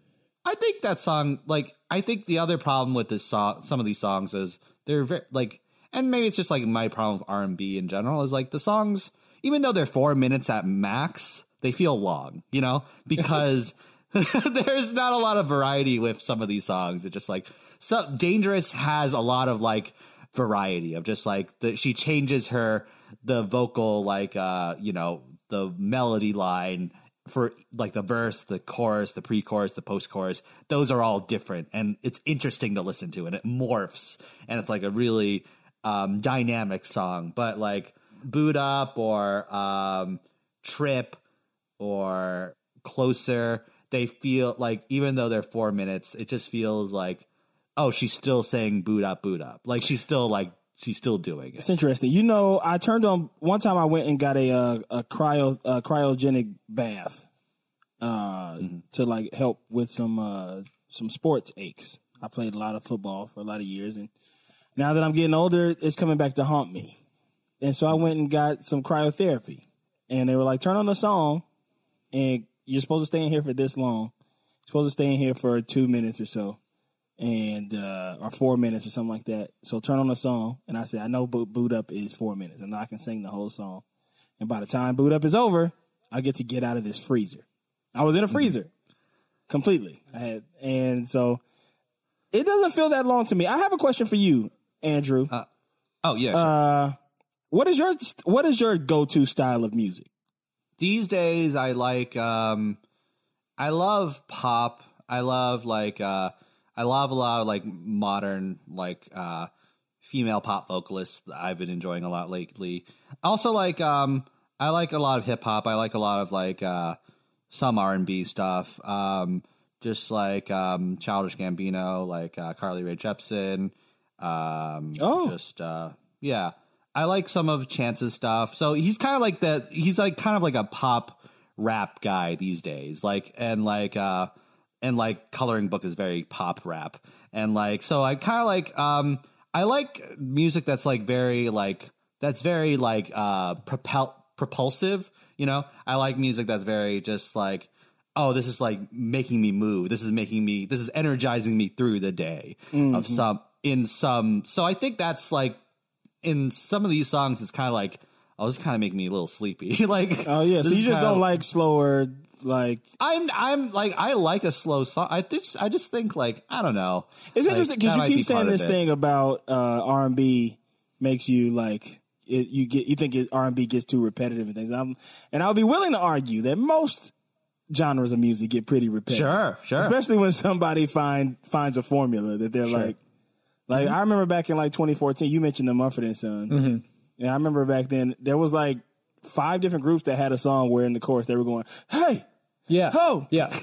S2: I think that song, like, I think the other problem with this song, some of these songs is they're very, like, and maybe it's just like my problem with R and B in general is like the songs, even though they're four minutes at max, they feel long, you know, because (laughs) (laughs) there's not a lot of variety with some of these songs. It's just like so dangerous has a lot of like variety of just like the, she changes her the vocal like uh you know the melody line for like the verse, the chorus, the pre-chorus, the post-chorus, those are all different, and it's interesting to listen to, and it morphs, and it's like a really um, dynamic song. But like "Boo'd Up" or um, "Trip" or "Closer," they feel like even though they're four minutes, it just feels like oh, she's still saying "Boo'd Up, Boo'd Up," like she's still like she's still doing it.
S1: It's interesting. You know, I turned on one time. I went and got a uh, a cryo uh, cryogenic bath uh, to like help with some uh, some sports aches. I played a lot of football for a lot of years, and now that I'm getting older, it's coming back to haunt me. And so I went and got some cryotherapy, and they were like, "Turn on the song, and you're supposed to stay in here for this long. You're supposed to stay in here for two minutes or so." and uh, or four minutes or something like that. So turn on the song, and I said, I know boot, boo'd up is four minutes, and I can sing the whole song. And by the time boo'd up is over, I get to get out of this freezer. I was in a freezer completely. I had, and so it doesn't feel that long to me. I have a question for you, Andrew.
S2: Oh yeah, sure.
S1: Uh, what is your what is your go to style of music?
S2: These days I like um I love pop. I love like uh I love a lot of like modern like uh female pop vocalists that I've been enjoying a lot lately. Also like um I like a lot of hip hop. I like a lot of like uh some R&B stuff. Um just like um Childish Gambino, like uh Carly Rae Jepsen. Um
S1: Oh.
S2: just uh yeah. I like some of Chance's stuff. So he's kind of like the he's like kind of like a pop rap guy these days. Like and like uh and like coloring book is very pop rap. And like so I kind of like um I like music that's like very like that's very like uh propel propulsive, you know? I like music that's very just like oh this is like making me move. This is making me this is energizing me through the day of some in some so I think that's like in some of these songs it's kind of like oh this kind of making me a little sleepy. (laughs) like
S1: Oh yeah, so you just
S2: kinda-
S1: don't like slower, like
S2: I'm I'm like I like a slow song. I just I just think like I don't know.
S1: It's
S2: Like,
S1: interesting because you keep saying this thing about uh, R and B makes you like it, you get you think R and B gets too repetitive and things. I'm, and I'll be willing to argue that most genres of music get pretty repetitive.
S2: Sure, sure.
S1: Especially when somebody find finds a formula that they're like, like
S2: Mm-hmm.
S1: I remember back in like 2014, you mentioned the Mumford and Sons, and I remember back then there was like five different groups that had a song where in the chorus they were going, "Hey,
S3: Yeah.
S1: ho,
S3: Yeah. Hey."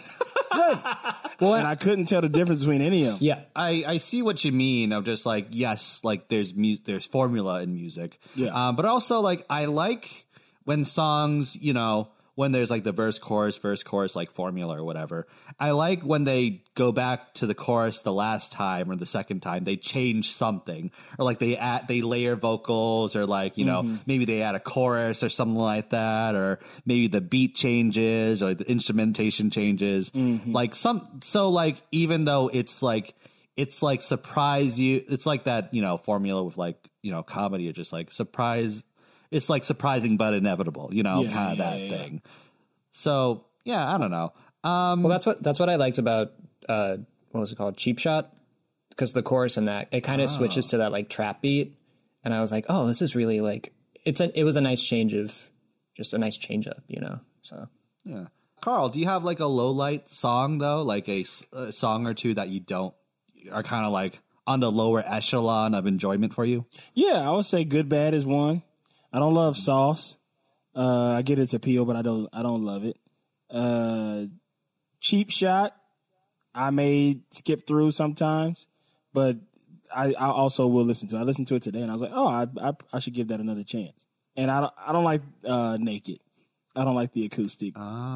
S3: (laughs)
S1: well, and I couldn't tell the difference between any of them.
S3: Yeah.
S2: I, I see what you mean of just like yes like there's mu- there's formula in music
S1: Yeah.
S2: um, but also like I like when songs you know when there's like the verse chorus verse chorus like formula or whatever. I like when they go back to the chorus the last time or the second time they change something. Or like they add they layer vocals or like you know mm-hmm. maybe they add a chorus or something like that. Or maybe the beat changes or the instrumentation changes. Mm-hmm. Like some so like even though it's like it's like surprise you it's like that you know formula with like you know comedy or just like surprise it's like surprising but inevitable you know
S1: Yeah,
S2: kind of
S1: yeah,
S2: that
S1: yeah, yeah.
S2: thing. So yeah i don't know. Um
S3: Well, that's what that's what I liked about uh, what was it called, Cheap Shot, because the chorus in that it kind of switches to that like trap beat, and I was like, oh, this is really like it's a it was a nice change of just a nice change up, you know. So.
S2: Yeah. Carl do you have like a low light song though? Like a song or two that you don't are kind of like on the lower echelon of enjoyment for you?
S1: Yeah, I would say good bad is one. I don't love sauce. Uh, I get its appeal, but I don't. I don't love it. Uh, cheap shot. I may skip through sometimes, but I, I also will listen to. it. I listened to it today, and I was like, oh, I, I I should give that another chance. And I don't I don't like uh, naked. I don't like the acoustic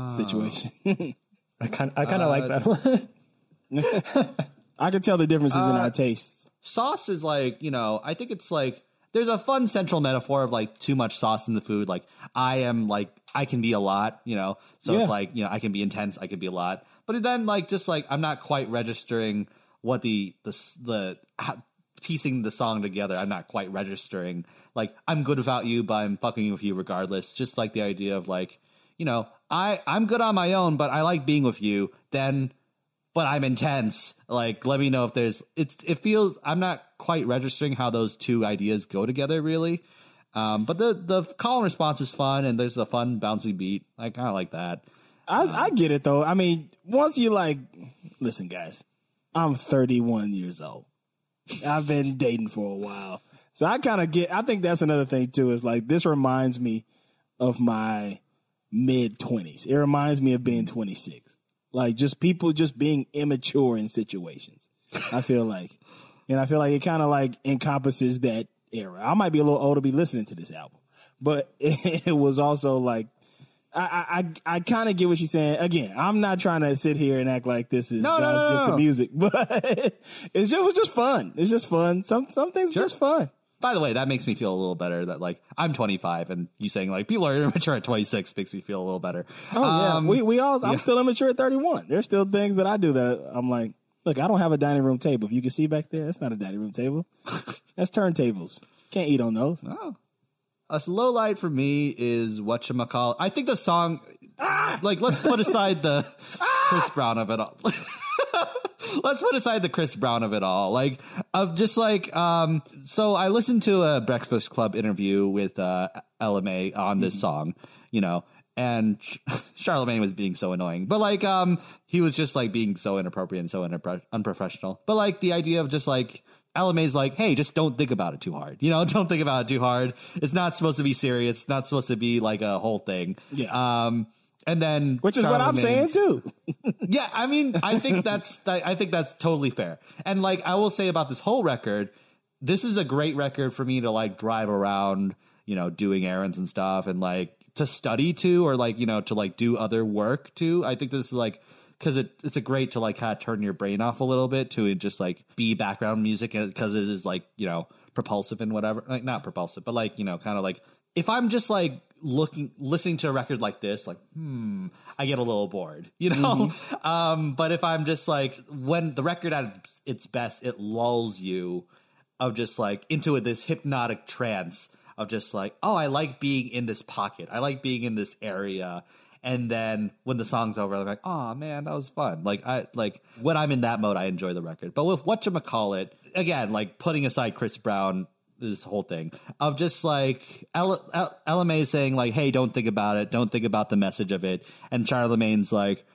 S1: situation. (laughs)
S3: I kind I kind of like that one. (laughs)
S1: I can tell the differences in our tastes.
S2: sauce is like you know i think it's like there's a fun central metaphor of like too much sauce in the food. Like i am like i can be a lot you know? So
S1: Yeah.
S2: it's like you know i can be intense i can be a lot. But then like just like i'm not quite registering what the the the how, piecing the song together i'm not quite registering. Like i'm good without you but i'm fucking with you regardless. Just like the idea of like you know i i'm good on my own but i like being with you. Then but I'm intense. Like, let me know if there's. It's. It feels. I'm not quite registering how those two ideas go together, really. Um, but the the call and response is fun, and there's a fun bouncy beat. I kind of like that.
S1: I, I get it though. I mean, once you like, listen, guys, I'm 31 years old. I've been dating for a while, so I kind of get. I think that's another thing too. Is like this reminds me of my mid 20s. It reminds me of being 26. Like just people just being immature in situations. I feel like, and I feel like it kind of like encompasses that era. I might be a little old to be listening to this album, but (laughs) it was also like I I I kind of get what she's saying. Again, I'm not trying to sit here and act like this is
S2: No, no,
S1: God's
S2: no,
S1: gift to music, (laughs) but it was just fun. It's just fun. Some some things are just fun.
S2: By the way, that makes me feel a little better. That like I'm 25, and you saying like people are (laughs) immature at 26 makes me feel a little better.
S1: Oh yeah,
S2: Um,
S1: we we all. I'm still immature at 31. There's still things that I do that I'm like, look, I don't have a dining room table. If you can see back there, that's not a dining room table. (laughs) That's turntables. Can't eat on those.
S2: Oh. A low light for me is whatchamacallit. I think the song, like, let's put aside the (laughs) Chris Brown of it all. (laughs) let's put aside the Chris Brown of it all. Like, of just like, um, so I listened to a Breakfast Club interview with uh, Ella Mai on this song, you know, and (laughs) Charlemagne was being so annoying, but like, um, he was just like being so inappropriate and so unpro- unprofessional. But like the idea of just like, Ella Mai's like, hey, just don't think about it too hard. You know, (laughs) don't think about it too hard. It's not supposed to be serious. It's not supposed to be like a whole thing.
S1: Yeah.
S2: Um, and then
S1: Which is what I'm saying too. (laughs)
S2: yeah, I mean, I think that's I think that's totally fair. And like I will say about this whole record, this is a great record for me to like drive around, you know, doing errands and stuff and like to study to or like, you know, to like do other work to. I think this is like because it, it's a great to like kind of turn your brain off a little bit to just like be background music because it is like, you know, propulsive and whatever. Like not propulsive, but like, you know, kind of like if I'm just like looking listening to a record like this, like, hmm, I get a little bored, you know? (laughs) Um, but if I'm just like when the record at its best, it lulls you of just like into this hypnotic trance of just like, oh, I like being in this pocket. I like being in this area. And then when the song's over, I'm like, oh man, that was fun. Like I like when I'm in that mode, I enjoy the record. But with what you call it, again, like putting aside Chris Brown, this whole thing of just like Mai saying like, hey, don't think about it, don't think about the message of it, and Charlemagne's like,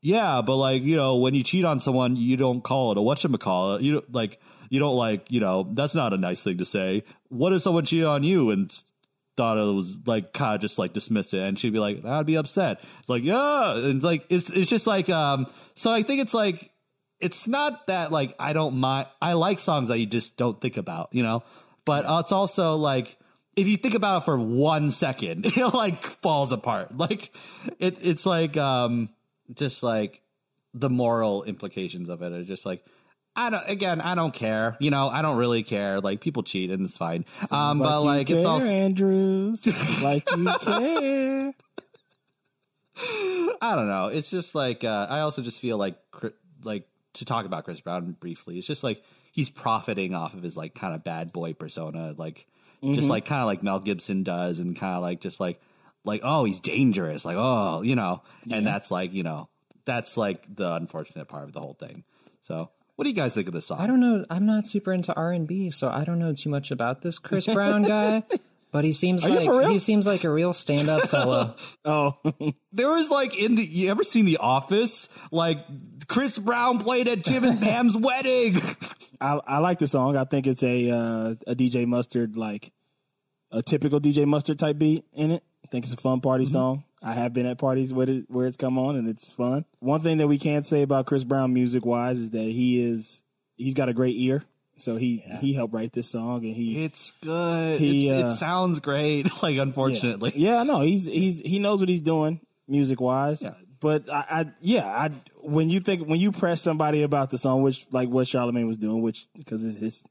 S2: yeah, but like you know, when you cheat on someone, you don't call it a whatchamacallit. You don't like you don't like you know that's not a nice thing to say. What if someone cheated on you and thought it was like kind of just like dismiss it, and she'd be like, I'd be upset. It's like yeah, and like it's it's just like um. So I think it's like it's not that like I don't mind. I like songs that you just don't think about, you know. But uh, it's also like if you think about it for one second, (laughs) it like falls apart. Like it, it's like um, just like the moral implications of it are just like I don't. Again, I don't care. You know, I don't really care. Like people cheat and it's fine. um, but like it's
S1: care,
S2: also
S1: Andrews. like you (laughs) care.
S2: I don't know. It's just like uh, I also just feel like like to talk about Chris Brown briefly. It's just like he's profiting off of his like kind of bad boy persona, like just like kind of like Mel Gibson does, and kind of like just like like oh he's dangerous, like oh you know, and that's like you know that's like the unfortunate part of the whole thing. So what do you guys think of this song?
S3: I don't know. I'm not super into R and B, so I don't know too much about this Chris Brown guy. (laughs) But he seems
S1: you
S3: like he seems like a real stand up fellow. (laughs)
S1: Oh, (laughs)
S2: There was like in the you ever seen The Office? Like Chris Brown played at Jim and Pam's (laughs) wedding.
S1: I, I like the song. I think it's a uh, a DJ Mustard like a typical DJ Mustard type beat in it. I think it's a fun party song. I have been at parties where it, where it's come on and it's fun. One thing that we can't say about Chris Brown music wise is that he is he's got a great ear. So he he helped write this song and he
S2: It's good.
S1: He,
S2: It's-
S1: uh,
S2: it sounds great. (laughs) Like unfortunately,
S1: Yeah, no, he's he's he knows what he's doing music wise. But I, I yeah, I when you think when you press somebody about the song, which like what Charlemagne was doing, which because it's his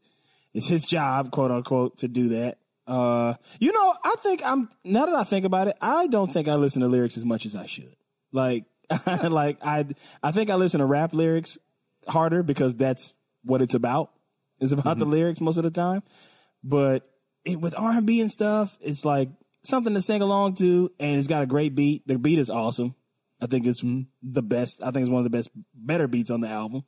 S1: it's his job, quote unquote, to do that. Uh, you know, I think I'm now that I think about it, I don't think I listen to lyrics as much as I should. Like, (laughs) like I I think I listen to rap lyrics harder because that's what it's about. It's about the lyrics most of the time. But it, with R and B and stuff, it's like something to sing along to, and it's got a great beat. The beat is awesome. I think it's the best. I think it's one of the best, better beats on the album.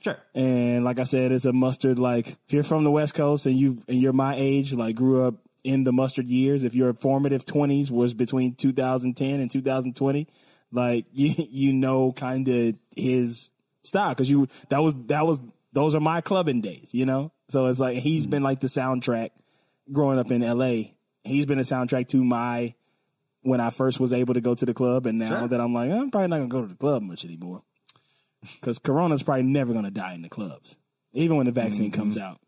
S2: sure.
S1: And like I said, it's a mustard. Like if you're from the West Coast and you and you're my age, like grew up in the mustard years, if your formative twenties was between 2010 and 2020, like (laughs) you you know kind of his style because you that was that was those are my clubbing days, you know. So it's like he's mm-hmm. been like the soundtrack growing up in L.A. He's been a soundtrack to my when I first was able to go to the club, and now
S2: Sure.
S1: that I'm like I'm probably not gonna go to the club much anymore because Corona's probably never going to die in the clubs, even when the vaccine comes out.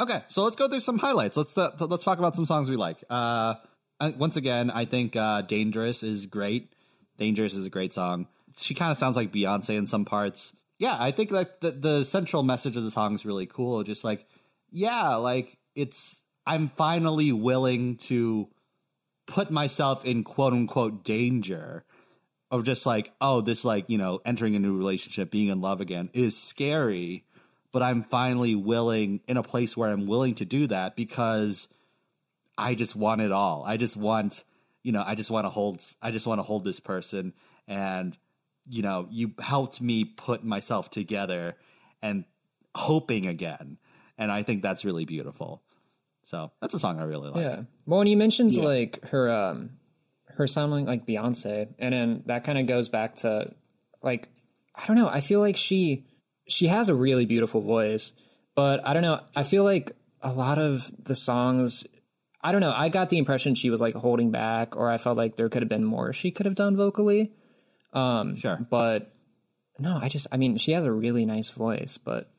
S2: Okay, so let's go through some highlights. Let's uh, let's talk about some songs we like. Uh, I- once again, I think uh, "Dangerous" is great. "Dangerous" is a great song. She kind of sounds like Beyonce in some parts. Yeah, I think like the the central message of the song is really cool. Just like, yeah, like it's I'm finally willing to put myself in quote unquote danger of just like, oh, this like, you know, entering a new relationship, being in love again is scary, but I'm finally willing in a place where I'm willing to do that because I just want it all. I just want, you know, I just want to hold I just want to hold this person and you know, you helped me put myself together and hoping again. And I think that's really beautiful. So, that's a song I really like.
S3: Yeah. Well, when you mentioned
S1: Yeah.
S3: like her um her sounding like Beyonce, and then that kind of goes back to like I don't know. I feel like she she has a really beautiful voice, but I don't know. I feel like a lot of the songs. I don't know. I got the impression she was like holding back, or I felt like there could have been more she could have done vocally. Um,
S2: Sure.
S3: But no, I just, I mean, she has a really nice voice, but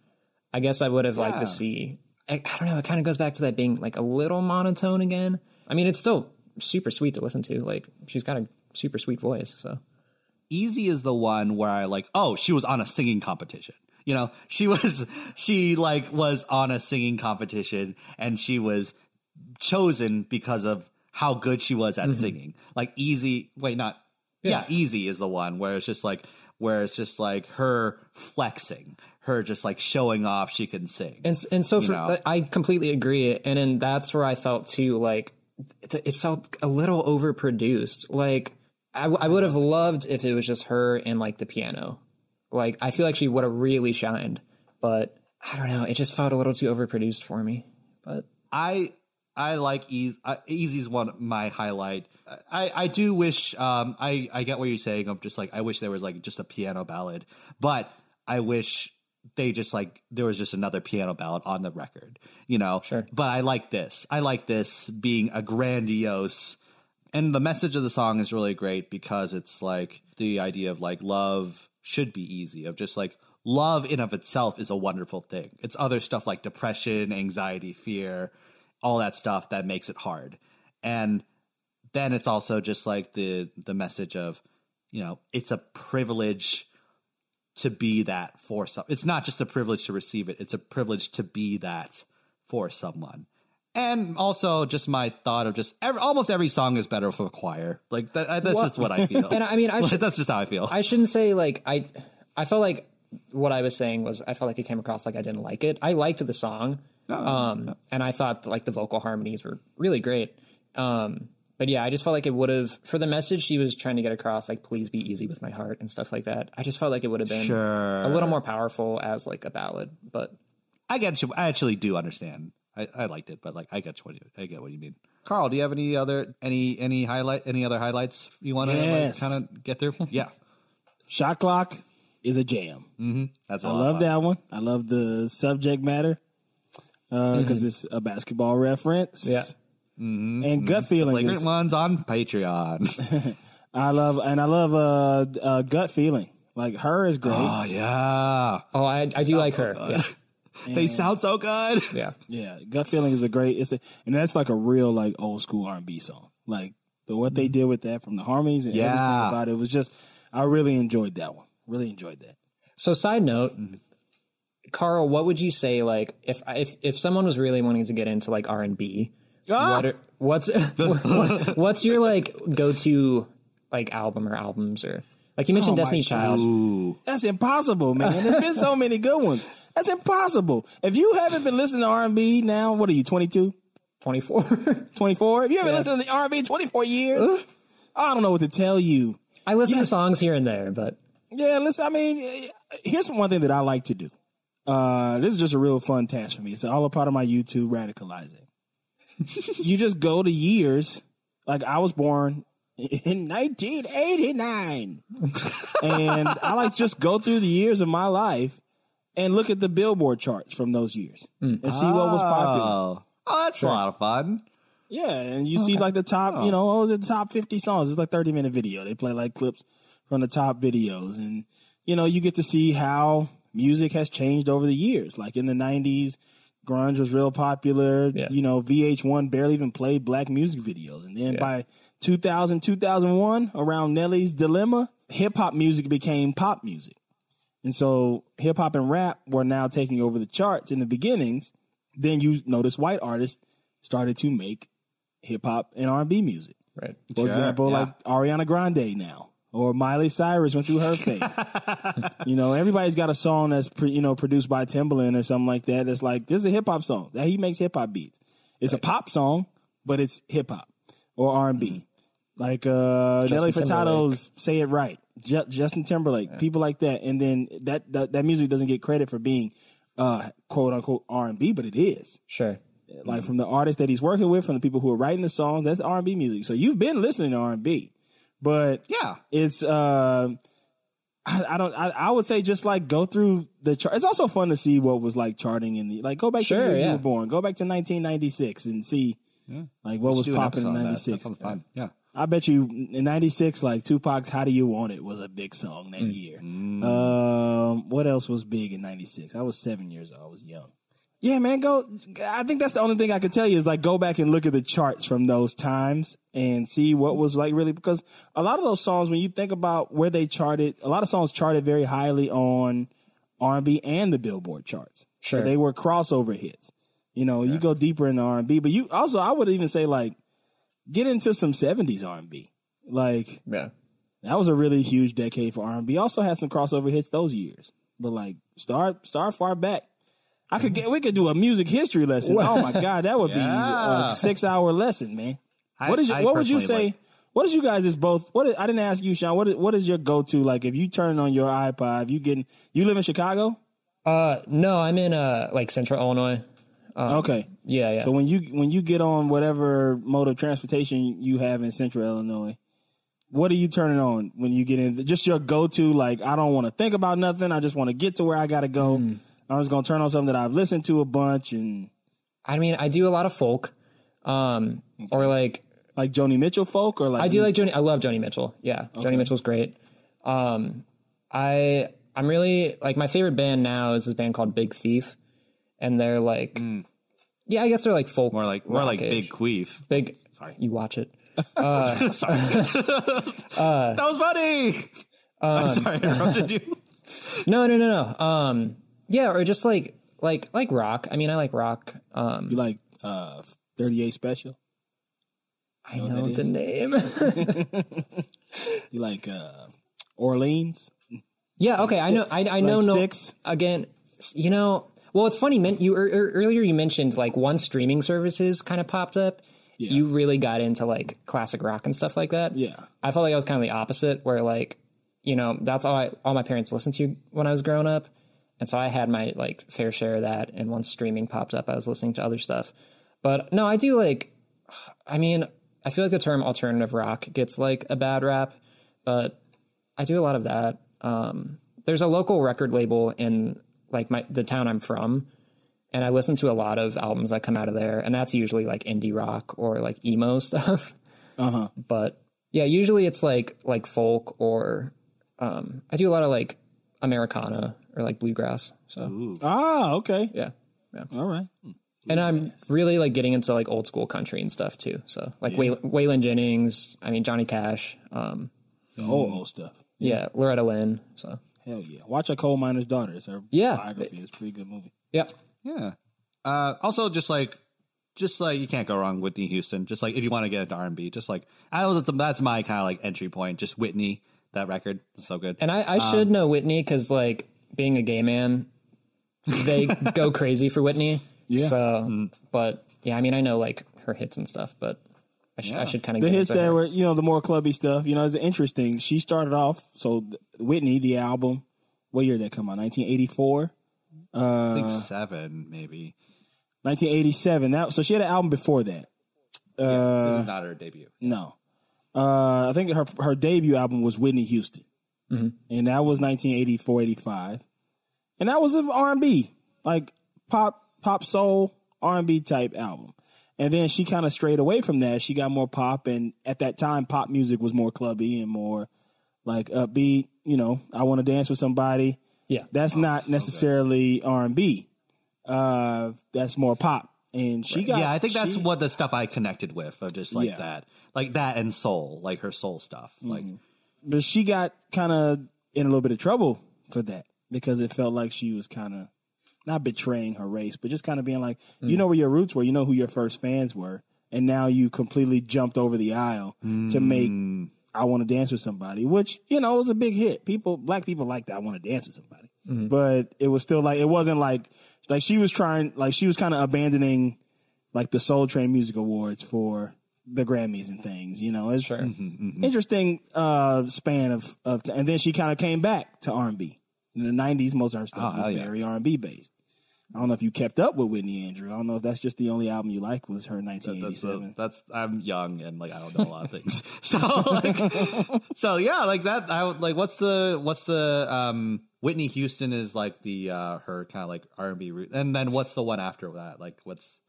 S3: I guess I would have liked to see. I, I don't know. It kind of goes back to that being like a little monotone again. I mean, it's still super sweet to listen to. Like she's got a super sweet voice. So
S2: Easy is the one where I like, oh, she was on a singing competition. You know, she was, (laughs) she like was on a singing competition and she was chosen because of how good she was at mm-hmm. singing. Like easy, wait, not, yeah. easy is the one where it's just like, where it's just like her flexing, her just like showing off she can sing.
S3: and and so for
S2: know.
S3: I completely agree. And then that's where I felt too like it, felt a little overproduced. Like I, w- I would have loved if it was just her and like the piano. Like I feel like she would have really shined, but I don't know. It just felt a little too overproduced for me. But
S2: I I like Easy. Uh, Easy's one my highlight. I I do wish. Um, I I get what you're saying of just like I wish there was like just a piano ballad, but I wish they just like there was just another piano ballad on the record. You know.
S3: Sure.
S2: But I like this. I like this being a grandiose. And the message of the song is really great because it's like the idea of like love should be easy, of just like love in of itself is a wonderful thing. It's other stuff like depression, anxiety, fear, all that stuff that makes it hard. And then it's also just like the the message of, you know, it's a privilege to be that for some. It's not just a privilege to receive it; it's a privilege to be that for someone. And also, just my thought of just every, almost every song is better for a choir. Like that, that's just what I feel. (laughs)
S3: And I mean, I (laughs) should-
S2: that's just how I feel.
S3: I shouldn't say like I. I felt like what I was saying was I felt like it came across like I didn't like it. I liked the song, um, and I thought like the vocal harmonies were really great. Um, but yeah, I just felt like it would have for the message she was trying to get across, like "Please be easy with my heart" and stuff like that. I just felt like it would have been
S2: Sure.
S3: a little more powerful as like a ballad. But
S2: I get you. I actually do understand. I, I liked it, but like I get what you I get what you mean. Carl, do you have any other any any highlight any other highlights you want to
S1: Yes.
S2: like, kind of get through? (laughs) Yeah,
S1: Shot clock is a jam.
S2: that's a
S1: I love that one. I love the subject matter Uh, because mm-hmm. it's a basketball reference.
S3: Yeah. Mm-hmm.
S1: and mm-hmm. gut feeling
S2: Flagrant
S1: is.
S2: ones on Patreon. (laughs)
S1: I love and I love uh, uh, gut feeling. Like her is great.
S2: oh yeah,
S3: oh, I I do like her. Yeah, (laughs)
S2: they sound so good.
S3: yeah.
S1: Yeah, gut feeling is a great. It's a, and that's like a real like old school R and B song. Like the what they did with that from the harmonies and
S2: Yeah.
S1: everything about it was just. I really enjoyed that one. Really enjoyed that.
S3: So, side note, Carl, what would you say like if if if someone was really wanting to get into like R and B?
S1: Ah!
S3: What's (laughs) what- what's your like go to like album or albums or like you mentioned
S1: Oh,
S3: Destiny Child?
S2: Ooh,
S1: That's impossible, man. There's been so (laughs) many good ones. That's impossible. If you haven't been listening to R and B now, what are you 22,
S3: 24. (laughs)
S1: 24? If you haven't listened to the R and B 24 years, I don't know what to tell you.
S3: I listen to songs here and there, but
S1: Yeah, listen. I mean, here's one thing that I like to do. Uh, this is just a real fun task for me. It's all a part of my YouTube radicalizing. (laughs) you just go to years. Like I was born in 1989, and I like just go through the years of my life and look at the Billboard charts from those years and see what was popular.
S2: Oh, oh that's a lot of fun.
S1: Yeah, and you see like the top, you know, oh, the top 50 songs. It's like 30 minute video. They play like clips from the top videos. And, you know, you get to see how music has changed over the years. Like in the 90s, grunge was real popular.
S3: Yeah.
S1: You know, VH1 barely even played black music videos. And then by 2000, 2001, around Nelly's Dilemma, hip hop music became pop music. And so hip hop and rap were now taking over the charts in the beginnings. Then you notice white artists started to make hip hop and R&B music.
S3: right.
S1: For
S2: Sure,
S1: example,
S2: yeah.
S1: like Ariana Grande now, or Miley Cyrus went through her phase. (laughs) you know, everybody's got a song that's pre, you know produced by Timbaland or something like that. That's like this is a hip hop song that he makes hip hop beats. It's a pop song, but it's hip hop or R and B. Like uh, Nelly Furtado's "Say It Right," Ju- Justin Timberlake, people like that, and then that, that that music doesn't get credit for being uh, quote unquote R and B, but it is
S3: Sure.
S1: like from the artists that he's working with, from the people who are writing the songs. That's R and B music. So you've been listening to R and B, but
S2: Yeah.
S1: it's uh, I, I don't. I, I would say just like go through the chart. It's also fun to see what was like charting in the like go back to
S3: Sure,
S1: the year
S3: yeah.
S1: you were born. Go back to 1996 and see like what was
S2: Do an
S1: popping in
S2: episode on that. That
S1: 96.
S2: sounds fun. Yeah.
S1: I bet you in '96, like Tupac's "How Do You Want It" was a big song that year. Um, what else was big in '96? I was seven years old. I was young. Yeah, man, go. I think that's the only thing I can tell you is like go back and look at the charts from those times and see what was like really because a lot of those songs when you think about where they charted, a lot of songs charted very highly on R&B and the Billboard charts. So
S3: Sure.
S1: they were crossover hits. You know, you go deeper into R&B, but you also I would even say like get into some 70s R&B. Like
S3: Yeah.
S1: that was a really huge decade for R&B. Also had some crossover hits those years. But like start start far back. I could get we could do a music history lesson. Oh my god, that would be a 6-hour lesson, man.
S2: I-
S1: What is your, what would you say?
S2: like-
S1: what is you guys is both? What is, I didn't ask you, Sean. What is, what is your go to? Like, if you turn on your iPod, if you getting you live in Chicago?
S3: Uh, no, I'm in uh like Central Illinois.
S1: okay,
S3: Yeah, yeah.
S1: so when you when you get on whatever mode of transportation you have in Central Illinois, what are you turning on when you get in? Just your go to. Like, I don't want to think about nothing. I just want to get to where I got to go.
S3: Hmm.
S1: I'm just gonna turn on something that I've listened to a bunch and
S3: I mean, I do a lot of folk, um, or like
S1: like Joni Mitchell folk or like
S3: I do like Joni. I love Joni Mitchell. Yeah, Joni Mitchell's great. Um, I I'm really like my favorite band now is this band called Big Thief, and they're like, yeah, I guess they're like folk,
S2: More like more like
S3: rock-ish.
S2: Big Queef.
S3: big. Sorry, you watch it. (laughs)
S2: Uh sorry (laughs) That was funny. I'm sorry, I interrupted you. (laughs)
S3: No, no, no, no. Um, yeah, or just like like like rock. I mean, I like rock. Um,
S1: you like uh 38 special.
S3: I
S1: know
S3: know
S1: what that
S3: the name. (laughs)
S1: You like uh Orleans.
S3: yeah, okay. I know. I I know.
S1: like
S3: no. Again, you know. Well, it's funny. You er, er- earlier you mentioned like once streaming services kind of popped up,
S1: Yeah.
S3: you really got into like classic rock and stuff like that.
S1: Yeah.
S3: I felt like I was kind of the opposite, where like, you know, that's all I all my parents listened to when I was growing up, and so I had my like fair share of that. And once streaming popped up, I was listening to other stuff. But no, I do like. I mean, I feel like the term alternative rock gets like a bad rap, but I do a lot of that. Um, there's a local record label in like my the town I'm from, and I listen to a lot of albums that come out of there, and that's usually like indie rock or like emo (laughs) stuff.
S1: Uh huh.
S3: but yeah, usually it's like like folk or um, I do a lot of like Americana or like bluegrass. So
S1: Ah, okay.
S3: yeah, yeah,
S1: All right.
S3: and I'm really like getting into like old school country and stuff too. So like Way- Waylon Jennings, I mean Johnny Cash, um,
S1: The old old stuff.
S3: yeah, Loretta Lynn. So
S1: Hell yeah. Watch a coal miner's daughter. It's her
S3: Yeah.
S1: biography. It's a pretty good movie.
S3: yeah,
S2: Yeah. Uh, also, just like, just like you can't go wrong with Whitney Houston. Just like if you want to get into R and B, just like I know that's, that's my kind of like entry point. Just Whitney, that record, is so good.
S3: and I, I should know Whitney because like being a gay man, they go (laughs) crazy for Whitney.
S1: Yeah.
S3: So, but yeah, I mean I know like her hits and stuff, but I, sh- I should kind of
S1: The
S3: get
S1: hits
S3: into
S1: that
S3: her.
S1: were, you know, the more clubby stuff, you know, it's interesting. She started off, so Whitney, the album, what year did that come out? 1984?
S2: I think seven, maybe.
S1: 1987. That, so she had an album before that. Uh,
S2: this is not her debut.
S1: No. Uh, I think her her debut album was Whitney Houston, and that was 1984, 85, and that was an R and B, like pop, pop soul R and B type album. And then she kind of strayed away from that. She got more pop, and at that time, pop music was more clubby and more like upbeat. You know, I want to dance with somebody.
S3: Yeah.
S1: That's not necessarily R and B. Uh, that's more pop. And she got
S2: yeah, I think that's what the stuff I connected with, of just like
S1: Yeah.
S2: that, like that and soul, like her soul stuff. Like,
S1: but she got kind of in a little bit of trouble for that because it felt like she was kind of not betraying her race, but just kind of being like, you mm. know where your roots were, you know who your first fans were, and now you completely jumped over the aisle to make mm. I want to dance with somebody, which you know was a big hit. People, black people liked I want to dance with somebody, mm-hmm. but it was still like it wasn't like like she was trying like she was kind of abandoning like the Soul Train Music Awards for the Grammys and things. You know, it's interesting uh, span of of, t- and then she kind of came back to R and B in the '90s. Most of her stuff
S2: Oh,
S1: was
S2: yeah.
S1: very R and B based. I don't know if you kept up with Whitney Andrew. I don't know if that's just the only album you like was her
S2: that's,
S1: 1987.
S2: that's I'm young and like I don't know a lot of things. (laughs) So like, (laughs) so yeah, like that. I would like what's the what's the um Whitney Houston is like the uh her kind of like R and B root, and then what's the one after that? Like what's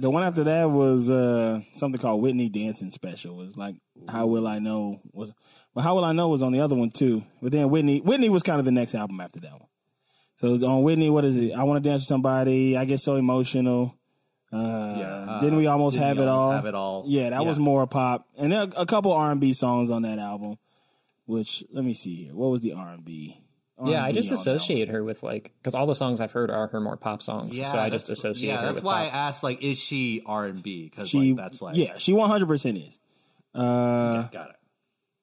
S1: The one after that was uh, something called Whitney Dancing Special. It was like How Will I Know was well How Will I Know was on the other one too. But then Whitney Whitney was kind of the next album after that one. So on Whitney, what is it? I want to dance with somebody. I get so emotional. Uh,
S2: uh,
S1: didn't we almost
S2: Didn't
S1: have
S2: We
S1: it
S2: Almost
S1: all?
S2: Have it all.
S1: Yeah, that was more pop, and a couple R and B songs on that album. Which let me see here. What was the R and B?
S3: Yeah, I just associate her with like because all the songs I've heard are her more pop songs.
S2: Yeah,
S3: so I just
S2: that's-
S3: associate
S2: Yeah,
S3: her
S2: that's
S3: with
S2: why
S3: pop.
S2: I asked. Like, is she R and B? Because
S1: She,
S2: like, that's like,
S1: yeah, she one hundred percent is. Uh,
S2: got it.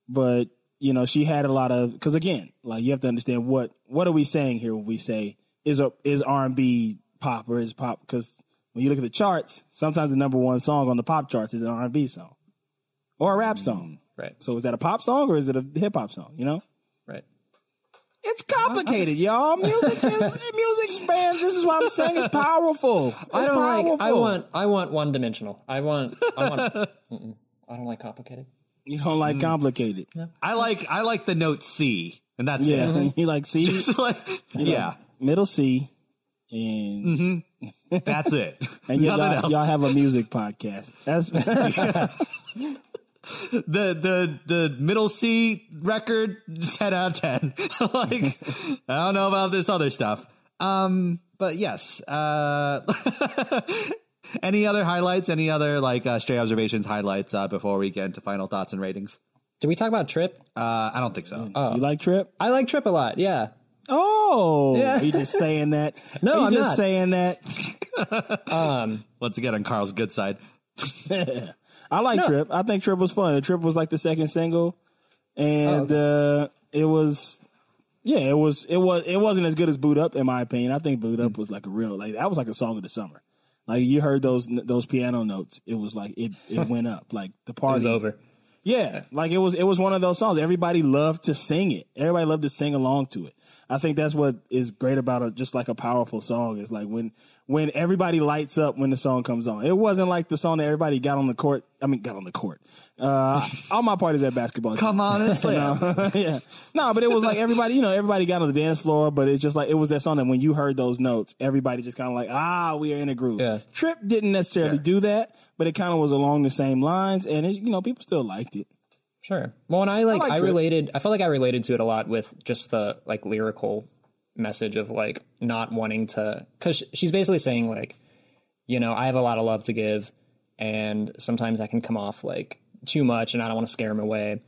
S1: but you know, she had a lot of because again, like you have to understand what what are we saying here when we say is a is R and B pop or is pop because when you look at the charts, sometimes the number one song on the pop charts is an R and B song or a rap song.
S3: right,
S1: So is that a pop song or is it a hip hop song? You know,
S3: right.
S1: It's complicated, y'all. Music (laughs) is music spans. This is what I'm saying. It's powerful. It's
S3: I don't
S1: powerful.
S3: like. I want. I want one dimensional. I want. I want. I don't like complicated.
S1: You don't like mm. complicated.
S2: I like I like the note C, and that's
S1: Yeah,
S2: it. (laughs)
S1: you like C,
S2: like, yeah,
S1: middle C, and mm-hmm.
S2: that's it. (laughs)
S1: and y'all,
S2: else.
S1: y'all have a music podcast. That's
S2: the the the middle C record, ten out of ten. (laughs) like I don't know about this other stuff. Um, but yes. Uh, (laughs) any other highlights? Any other like uh, stray observations, highlights uh, before we get into final thoughts and ratings?
S3: Did we talk about Trip?
S2: Uh, I don't think so. Oh.
S1: you like Trip.
S3: I like Trip a lot. Yeah.
S1: Oh,
S3: Yeah.
S1: he just saying that. (laughs)
S3: No,
S1: he
S3: I'm
S1: just
S3: not.
S1: saying that.
S2: um, Once again, on Carl's good side.
S1: I like Trip. I think Trip was fun. Trip was like the second single, and
S3: Oh,
S1: uh, it was, yeah, it was, it was, it wasn't as good as Boo'd Up in my opinion. I think Boo'd
S3: Hmm.
S1: Up was like a real, like that was like a song of the summer. Like you heard those those piano notes, it was like it it went up. Like the
S3: It was over.
S1: Yeah, like it was it was one of those songs. Everybody loved to sing it. Everybody loved to sing along to it. I think that's what is great about a, just like a powerful song is like when when everybody lights up when the song comes on. It wasn't like the song that everybody got on the court. I mean, got on the court. Uh, (laughs) all my parties at basketball.
S2: Come on and slam. (laughs) (laughs)
S1: yeah, no, but it was like everybody, you know, everybody got on the dance floor, but it's just like it was that song that when you heard those notes, everybody just kind of like, ah, we are in a groove.
S3: Yeah.
S1: Trip didn't necessarily do that, but it kind of was along the same lines, and it, you know, people still liked it.
S3: Sure. Well, and I like I,
S1: Trip.
S3: related. I felt like I related to it a lot with just the like lyrical message of like not wanting to because she's basically saying like, you know, I have a lot of love to give, and sometimes I can come off like too much, and I don't want to scare him away.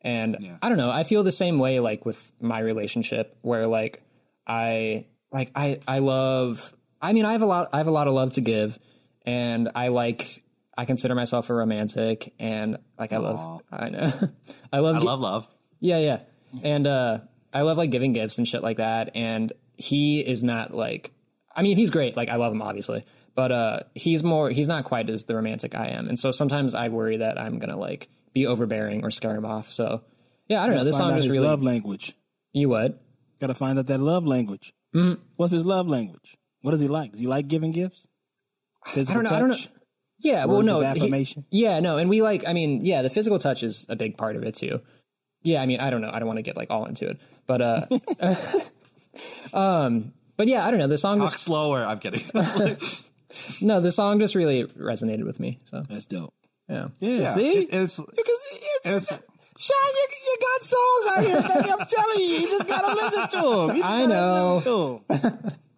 S3: And I don't know. I feel the same way like with my relationship where like I like I I love. I mean, I have a lot. I have a lot of love to give, and I like. I consider myself a romantic, and like I love. I know. (laughs) I love.
S2: I
S3: gi-
S2: love love.
S3: yeah, yeah. And uh I love like giving gifts and shit like that. And he is not like I mean, he's great. Like I love him obviously. But uh he's more he's not quite as the romantic I am. And so sometimes I worry that I'm gonna like be overbearing or scare him off. So yeah, I don't know. This song is
S1: his
S3: really
S1: love language.
S3: you what?
S1: Got to find out that love language.
S3: Mm-hmm.
S1: What's his love language? What does he like? Does he like giving gifts? Physical
S3: I don't know. I don't know.
S1: Touch?
S3: Yeah, well no.
S1: of
S3: he- yeah, no, and we like I mean, yeah, the physical touch is a big part of it too. Yeah, I mean, I don't know. I don't want to get like all into it. But uh (laughs) um but yeah, I don't know. The song
S2: Talk
S3: just
S2: slower. I'm kidding. (laughs)
S3: no, the song just really resonated with me. So
S1: That's dope.
S3: yeah.
S1: Yeah, see?
S2: It- it's
S1: you can see it's,
S2: it's
S1: Sean, you, you got songs out here, baby. I'm telling you, you just gotta listen to them. You just
S3: I
S1: gotta
S3: know. (laughs)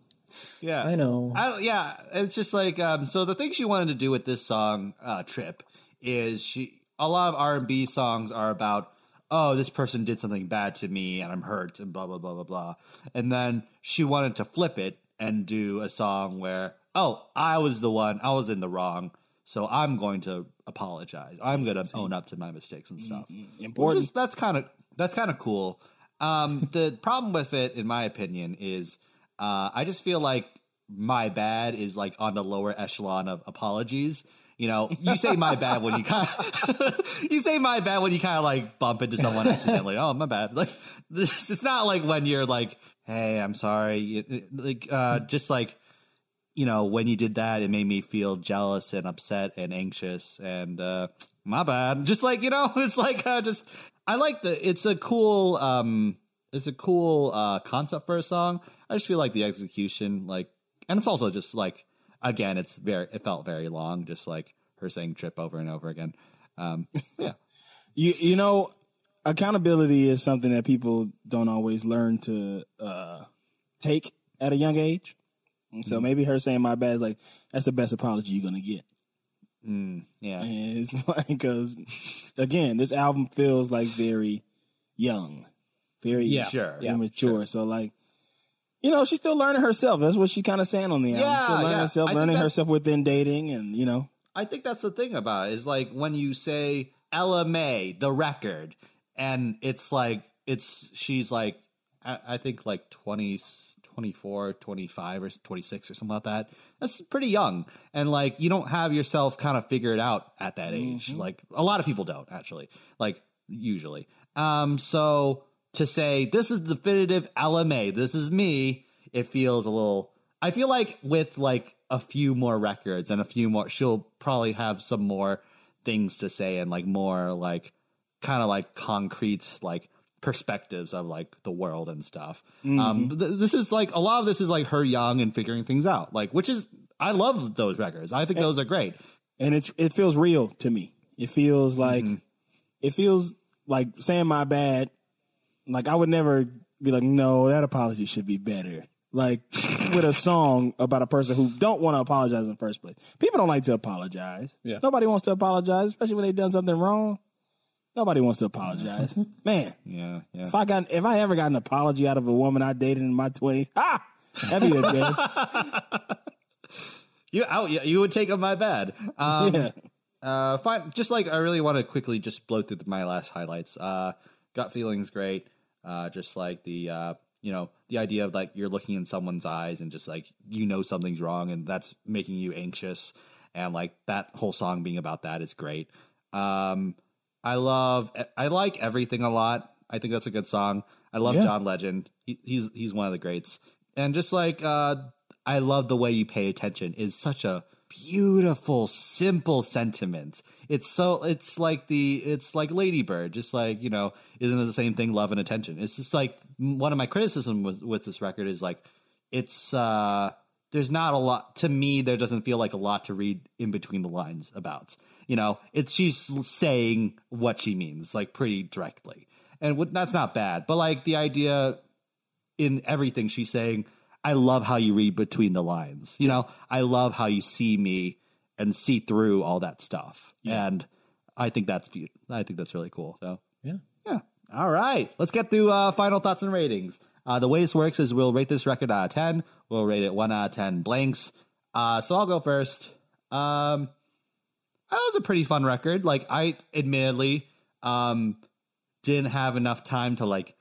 S1: Listen to 'em.
S2: yeah.
S3: I know.
S2: I, yeah, it's just like um, so. The thing she wanted to do with this song, uh, "Trip," is she a lot of R and B songs are about oh this person did something bad to me and I'm hurt and blah blah blah blah blah, and then she wanted to flip it and do a song where oh I was the one I was in the wrong, so I'm going to apologize. I'm going to own up to my mistakes and stuff.
S1: Important.
S2: Which is- that's kind of that's kind of cool. Um, the problem with it, in my opinion, is uh, I just feel like my bad is like on the lower echelon of apologies. You know, you say my bad when you kind of (laughs) you say my bad when you kind of like bump into someone accidentally. Oh, my bad. Like this, it's not like when you're like, hey, I'm sorry. Like uh, just like you know, when you did that, it made me feel jealous and upset and anxious and uh my bad. Just like, you know, (laughs) it's like uh, just I like the it's a cool um it's a cool uh concept for a song. I just feel like the execution like and it's also just like again, it's very it felt very long just like her saying trip over and over again. Um yeah. (laughs)
S1: You you know, accountability is something that people don't always learn to uh, take at a young age. And so maybe her saying my bad is like that's the best apology you're gonna get.
S2: Yeah.
S1: And it's (laughs) like because again, this album feels like very young, very
S3: Yeah.
S2: Sure.
S1: immature. So like, you know, she's still learning herself. That's what she kind of saying on the album.
S2: Yeah,
S1: still learning
S2: yeah.
S1: herself,
S2: I
S1: learning herself within dating, and you know,
S2: I think that's the thing about it is like when you say Ella Mai, the record, and it's like it's she's like I, I think like 20, 24, 25 or 26 or something like that. That's pretty young. And like you don't have yourself kind of figured out at that age. Like a lot of people don't actually. Like usually. Um so to say this is definitive Ella Mai. This is me, it feels a little I feel like with like a few more records and a few more she'll probably have some more things to say and like more like kind of like concrete like perspectives of like the world and stuff. Um th- this is like a lot of this is like her young and figuring things out. Like which is I love those records. I think those are great.
S1: and it's it feels real to me. It feels like
S2: Mm-hmm.
S1: it feels like saying my bad. Like I would never be like, no, that apology should be better. Like (laughs) with a song about a person who don't want to apologize in the first place. People don't like to apologize.
S3: Yeah.
S1: Nobody wants to apologize, especially when they've done something wrong. Nobody wants to apologize. (laughs) Man,
S2: Yeah, yeah.
S1: if I got if I ever got an apology out of a woman I dated in my twenties, (laughs) ah, that'd be a day.
S2: You out you, you would take on my bad. Um
S1: yeah.
S2: Uh, fine. Just like I really want to quickly just blow through my last highlights. Uh, gut feelings great. Uh, just like the uh, you know the idea of like you're looking in someone's eyes and just like you know something's wrong and that's making you anxious and like that whole song being about that is great. Um, I love I like everything a lot. I think that's a good song. I love
S1: Yeah.
S2: John Legend. He, he's he's one of the greats. And just like uh, I love the way you pay attention is such a beautiful, simple sentiment. It's so it's like the it's like Ladybird, just like you know, isn't it the same thing? Love and attention. It's just like one of my criticism with with this record is like it's uh there's not a lot to me there doesn't feel like a lot to read in between the lines about you know it's she's saying what she means like pretty directly and that's not bad but like the idea in everything she's saying i love how you read between the lines you know i love how you see me and see through all that stuff and i think that's beautiful i think that's really cool so
S3: Yeah.
S2: yeah. All right. Let's get through uh, final thoughts and ratings. Uh, the way this works is we'll rate this record out of 10. We'll rate it 1 out of 10 blanks. Uh, so I'll go first. Um, that was a pretty fun record. Like, I admittedly um, didn't have enough time to, like,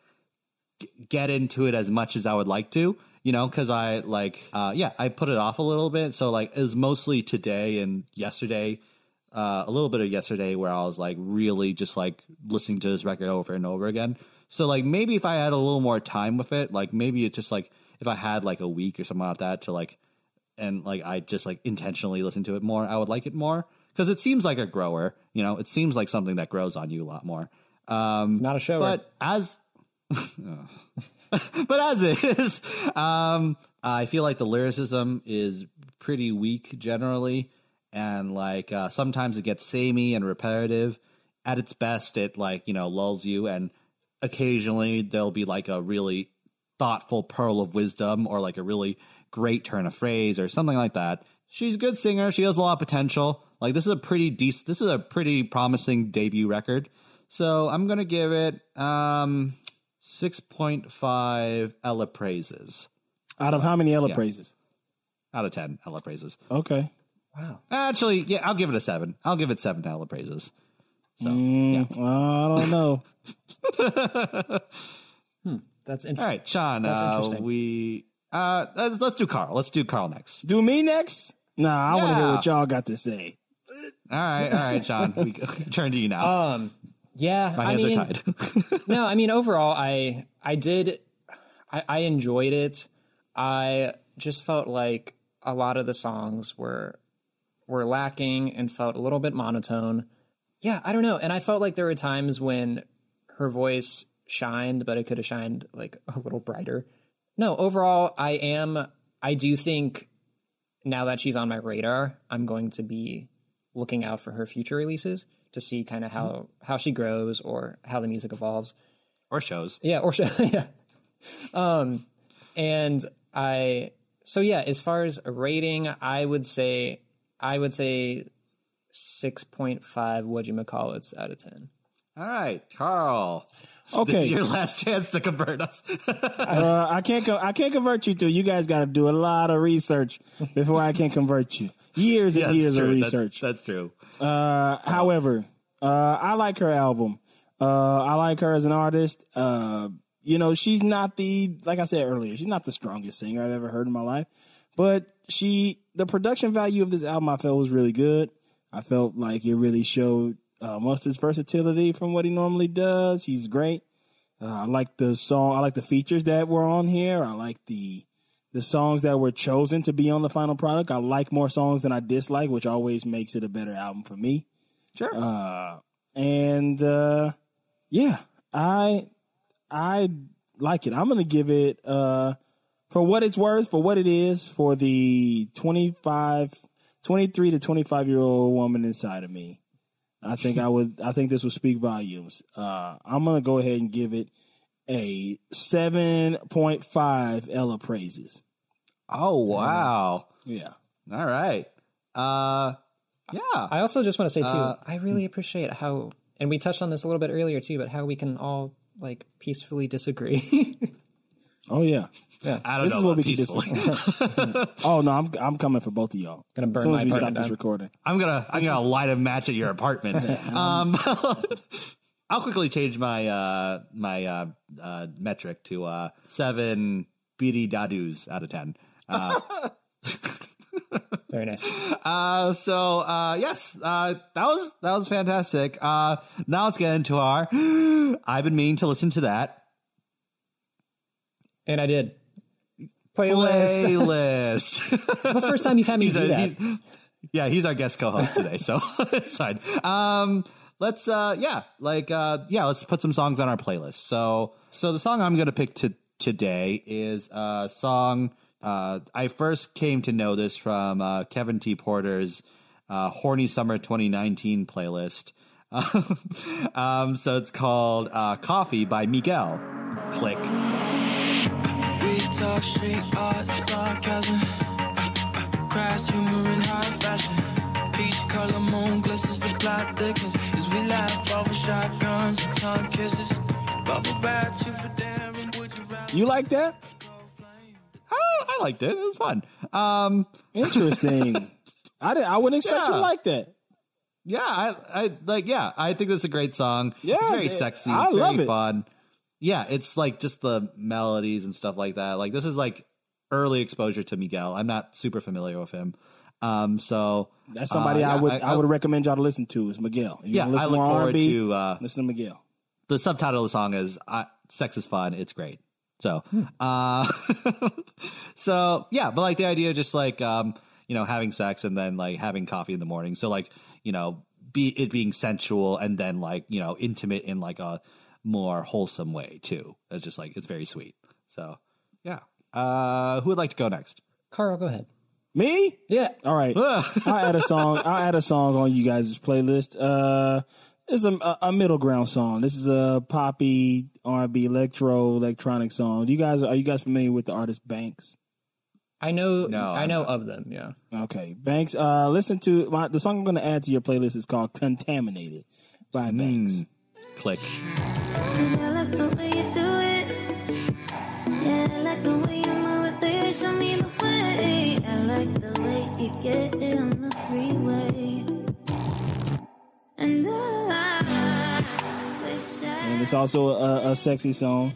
S2: g- get into it as much as I would like to, you know, because I, like, uh, yeah, I put it off a little bit. So, like, it was mostly today and yesterday uh, a little bit of yesterday where I was like really just like listening to this record over and over again. So like maybe if I had a little more time with it, like maybe it's just like if I had like a week or something like that to like, and like I just like intentionally listen to it more, I would like it more because it seems like a grower. You know, it seems like something that grows on you a lot more. Um,
S3: Not a show.
S2: but as (laughs) (laughs) but as is, um, I feel like the lyricism is pretty weak generally, and like uh, sometimes it gets samey and repetitive. At its best, it like you know lulls you, and occasionally there'll be like a really thoughtful pearl of wisdom or like a really great turn of phrase or something like that. She's a good singer. She has a lot of potential. Like this is a pretty decent. This is a pretty promising debut record. So I'm gonna give it um 6.5 Ella praises
S1: Out of how many Ella
S2: Yeah.
S1: praises?
S2: out of 10 Ella praises.
S1: Okay.
S3: wow.
S2: Actually, yeah, I'll give it a seven. I'll give it seven Ella praises. So
S1: Mm, (laughs) I don't know. (laughs)
S3: That's
S2: all
S3: interesting.
S2: right, Sean.
S3: That's
S2: uh,
S3: interesting.
S2: we uh let's, let's do Carl. Let's do Carl next.
S1: Do me next? Nah, I want to hear what y'all got to say.
S2: All right, all right, Sean. we (laughs) turn to you now.
S3: Um, yeah,
S2: My
S3: I
S2: hands
S3: mean,
S2: are tied. (laughs)
S3: no, I mean overall, I I did, I, I enjoyed it. I just felt like a lot of the songs were were lacking and felt a little bit monotone. Yeah, I don't know, and I felt like there were times when her voice shined, but it could have shined like a little brighter. No, overall, I am. I do think now that she's on my radar, I'm going to be looking out for her future releases to see kind of how how she grows or how the music evolves.
S2: or shows.
S3: Yeah, or sh- (laughs) yeah. Um, and I so yeah, as far as rating, I would say I would say six point five whatchamacallits out of ten.
S2: All right, Carl. This
S1: Okay.
S2: is your last chance to convert us. (laughs)
S1: Uh, I can't. Co- I can't convert you to. You guys got to do a lot of research before I can convert you. Years and
S2: That's
S1: years of
S2: true. That's-
S1: research.
S2: That's, true.
S1: Uh, however, uh, I like her album. Uh, I like her as an artist. Uh, you know, she's not the like I said earlier. She's not the strongest singer I've ever heard in my life, but she the production value of this album I felt was really good. I felt like it really showed uh, Mustard's versatility from what he normally does. He's great. Uh, I like the song. I like the features that were on here. I like the the songs that were chosen to be on the final product. I like more songs than I dislike, which always makes it a better album for me.
S2: Sure.
S1: Uh, and uh, yeah, I I like it. I'm gonna give it uh, for what it's worth, for what it is, for the 25, 23 to 25 year old woman inside of me. I think I would. I think this will speak volumes. Uh, I'm gonna go ahead and give it a seven point five Ella praises.
S2: oh wow.
S1: Yeah.
S2: All right. Uh, yeah.
S3: I also just want to say too,
S2: Uh,
S3: I really appreciate how, and we touched on this a little bit earlier too, but how we can all like peacefully disagree. (laughs)
S1: Oh yeah. Yeah.
S2: I don't
S1: This
S2: know.
S1: is what
S2: about
S1: we can
S2: peacefully. (laughs)
S1: Oh no, I'm I'm coming for both of y'all.
S3: Gonna burn
S1: as soon
S3: my
S1: as we stop
S3: apartment
S1: this recording.
S2: I'm gonna I'm gonna light a match at your apartment. (laughs) um, I'll quickly change my uh my uh, uh metric to uh seven beady dadus out of ten. Uh, (laughs)
S3: Very nice.
S2: uh so uh yes uh that was that was fantastic. Uh now let's get into our (gasps) I've been meaning to listen to that
S3: And I did. Playlist.
S2: playlist. (laughs)
S3: It's the first time you've had me
S2: He's
S3: do
S2: a-
S3: that.
S2: he's- yeah, he's our guest co-host today, so (laughs) it's fine. Um, let's uh, yeah, like uh, yeah, let's put some songs on our playlist. So, so the song I'm gonna pick to today is a song. Uh, I first came to know this from uh, Kevin T. Porter's uh, "Horny Summer 2019" playlist. (laughs) um, so it's called uh, "Coffee" by Miguel. Click.
S5: We talk street art, sarcasm, crass humor high fashion. Peach color moon plot thickens as we laugh off of shotguns and tongue kisses. Bubble bath, you for daring, would you rather?
S1: You like that?
S2: Oh, I liked it. It was fun. Um,
S1: Interesting. (laughs) I didn't. I wouldn't expect you
S2: Yeah.
S1: to like that.
S2: Yeah, I, I like. Yeah, I think this is a great song.
S1: Yeah,
S2: it's very
S1: it-
S2: sexy.
S1: I
S2: It's
S1: love
S2: very
S1: it.
S2: fun. Yeah, it's like just the melodies and stuff like that. Like this is like early exposure to Miguel. I'm not super familiar with him. Um, so
S1: That's somebody
S2: uh,
S1: I would I, would recommend y'all to listen to is Miguel. If you
S2: Yeah,
S1: wanna
S2: I look
S1: more
S2: forward
S1: R&B,
S2: to uh,
S1: listen to Miguel.
S2: the subtitle of the song is uh, "Sex is fun." It's great. So,
S1: Hmm.
S2: uh, (laughs) so yeah, but like the idea, of just like um, you know, having sex and then like having coffee in the morning. So like you know, be it being sensual and then like you know, intimate in like a more wholesome way too. It's just like it's very sweet. So yeah, uh, who would like to go next?
S3: Carl, go ahead.
S1: Me?
S3: Yeah.
S1: All right. (laughs) I'll add a song. I'll add a song on you guys' playlist. Uh, it's a, a, a middle ground song. This is a poppy R&B electro electronic song. Do you guys are you guys familiar with the artist Banks?
S3: I know
S2: No,
S3: I know
S2: not.
S3: of them, yeah.
S1: Okay, Banks. Uh, listen to my, the song I'm going to add to your playlist is called "Contaminated" by Banks.
S2: Click.
S6: Me the way. I like the way you get on the freeway. And I wish I.
S1: and it's also a, a sexy song,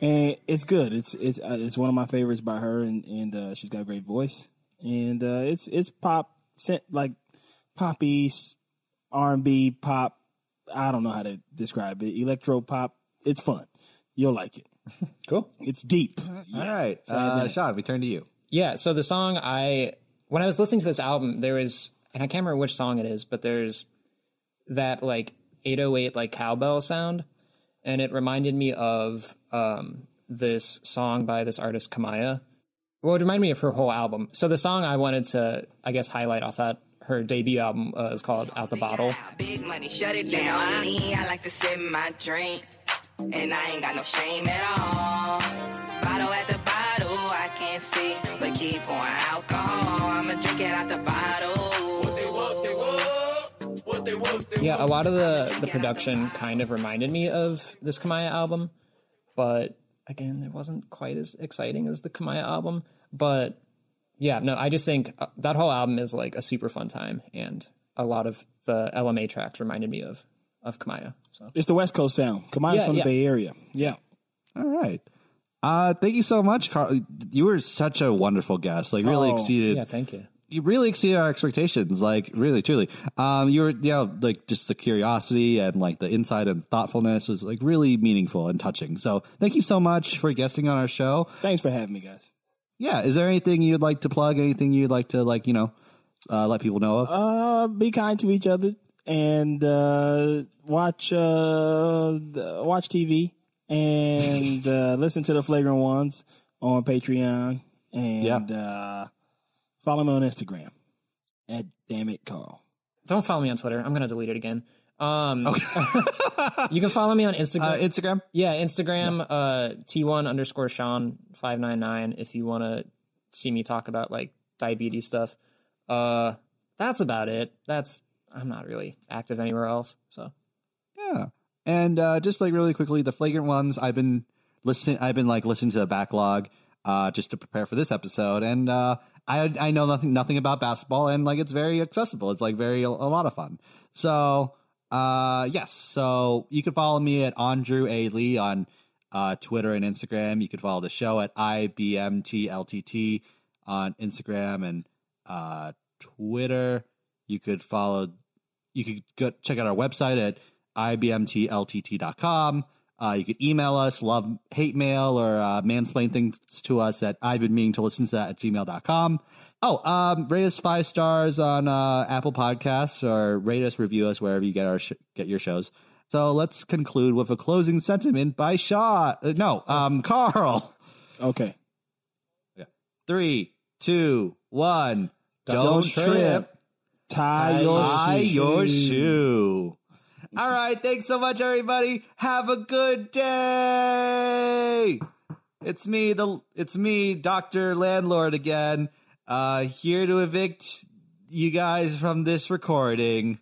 S1: and it's good. It's it's uh, it's one of my favorites by her, and and uh, she's got a great voice, and uh, it's it's pop like poppy R and B pop. I don't know how to describe it. Electro pop. It's fun. You'll like it.
S3: Cool.
S1: It's deep.
S2: All right,
S1: So I
S2: uh. Sean, we turn to you.
S3: Yeah, so the song I when I was listening to this album, there was and I can't remember which song it is, but there's that like 808 like cowbell sound and it reminded me of um this song by this artist Kamaiyah. Well, it reminded me of her whole album. So the song I wanted to I guess highlight off that her debut album uh, is called Out the Bottle.
S7: Big money, shut it down. I like to sip my drink, and I ain't got no shame at all. Bottle at the bottle, I can't for alcohol. I'ma drink it out the bottle.
S3: Yeah, a lot of the the production kind of reminded me of this Kamaiyah album, but again, it wasn't quite as exciting as the Kamaiyah album. But yeah, no, I just think uh, that whole album is like a super fun time, and a lot of the Ella Mai tracks reminded me of of Kamaiyah. So
S1: It's the West Coast sound. Kamaiyah's
S3: Yeah,
S1: from
S3: yeah.
S1: the Bay Area. Yeah.
S2: All right. Uh, thank you so much, Carl. You were such a wonderful guest. Like, really
S1: Oh,
S2: exceeded.
S3: yeah, thank you.
S2: you really exceeded our expectations. Like, really, truly. Um, you were, you know, like just the curiosity and like the insight and thoughtfulness was like really meaningful and touching. So, thank you so much for guesting on our show.
S1: Thanks for having me, guys.
S2: Yeah. Is there anything you'd like to plug? Anything you'd like to like, you know, uh, let people know of?
S1: Uh, be kind to each other and uh, watch uh, watch TV and uh, (laughs) listen to the Flagrant Ones on Patreon and uh, follow me on Instagram at Damn It Carl.
S3: Don't follow me on Twitter. I'm gonna delete it again. Um, (laughs) you can follow me on Instagram.
S2: Uh, Instagram.
S3: Yeah, Instagram, uh, T1 underscore Sean 599 if you want to see me talk about like diabetes stuff. Uh, that's about it. That's, I'm not really active anywhere else. So,
S2: Yeah. And uh, just like really quickly, the flagrant ones I've been listening. I've been like listening to the backlog uh, just to prepare for this episode, and uh, I I know nothing nothing about basketball, and like it's very accessible. It's like very a, lot of fun. So uh, yes, so you can follow me at Andrew A Lee on uh, Twitter and Instagram. You can follow the show at IBMTLTT on Instagram and uh, Twitter. You could follow you could go check out our website at ibmtltt.com. Uh, you could email us, love hate mail, or uh, mansplain things to us at I've been meaning to listen to that at gmail.com. Oh, um, rate us five stars on uh, Apple Podcasts or rate us, review us wherever you get our sh- get your shows. So let's conclude with a closing sentiment by Shaw. Uh, no, um, Carl.
S1: Okay.
S2: Three, two, one. Don't,
S1: Don't
S2: trip.
S1: trip. Tie your
S2: Tie your
S1: shoe.
S2: shoe. All right. Thanks so much, everybody. Have a good day. It's me, the it's me, Doctor Landlord again. Uh, here to evict you guys from this recording.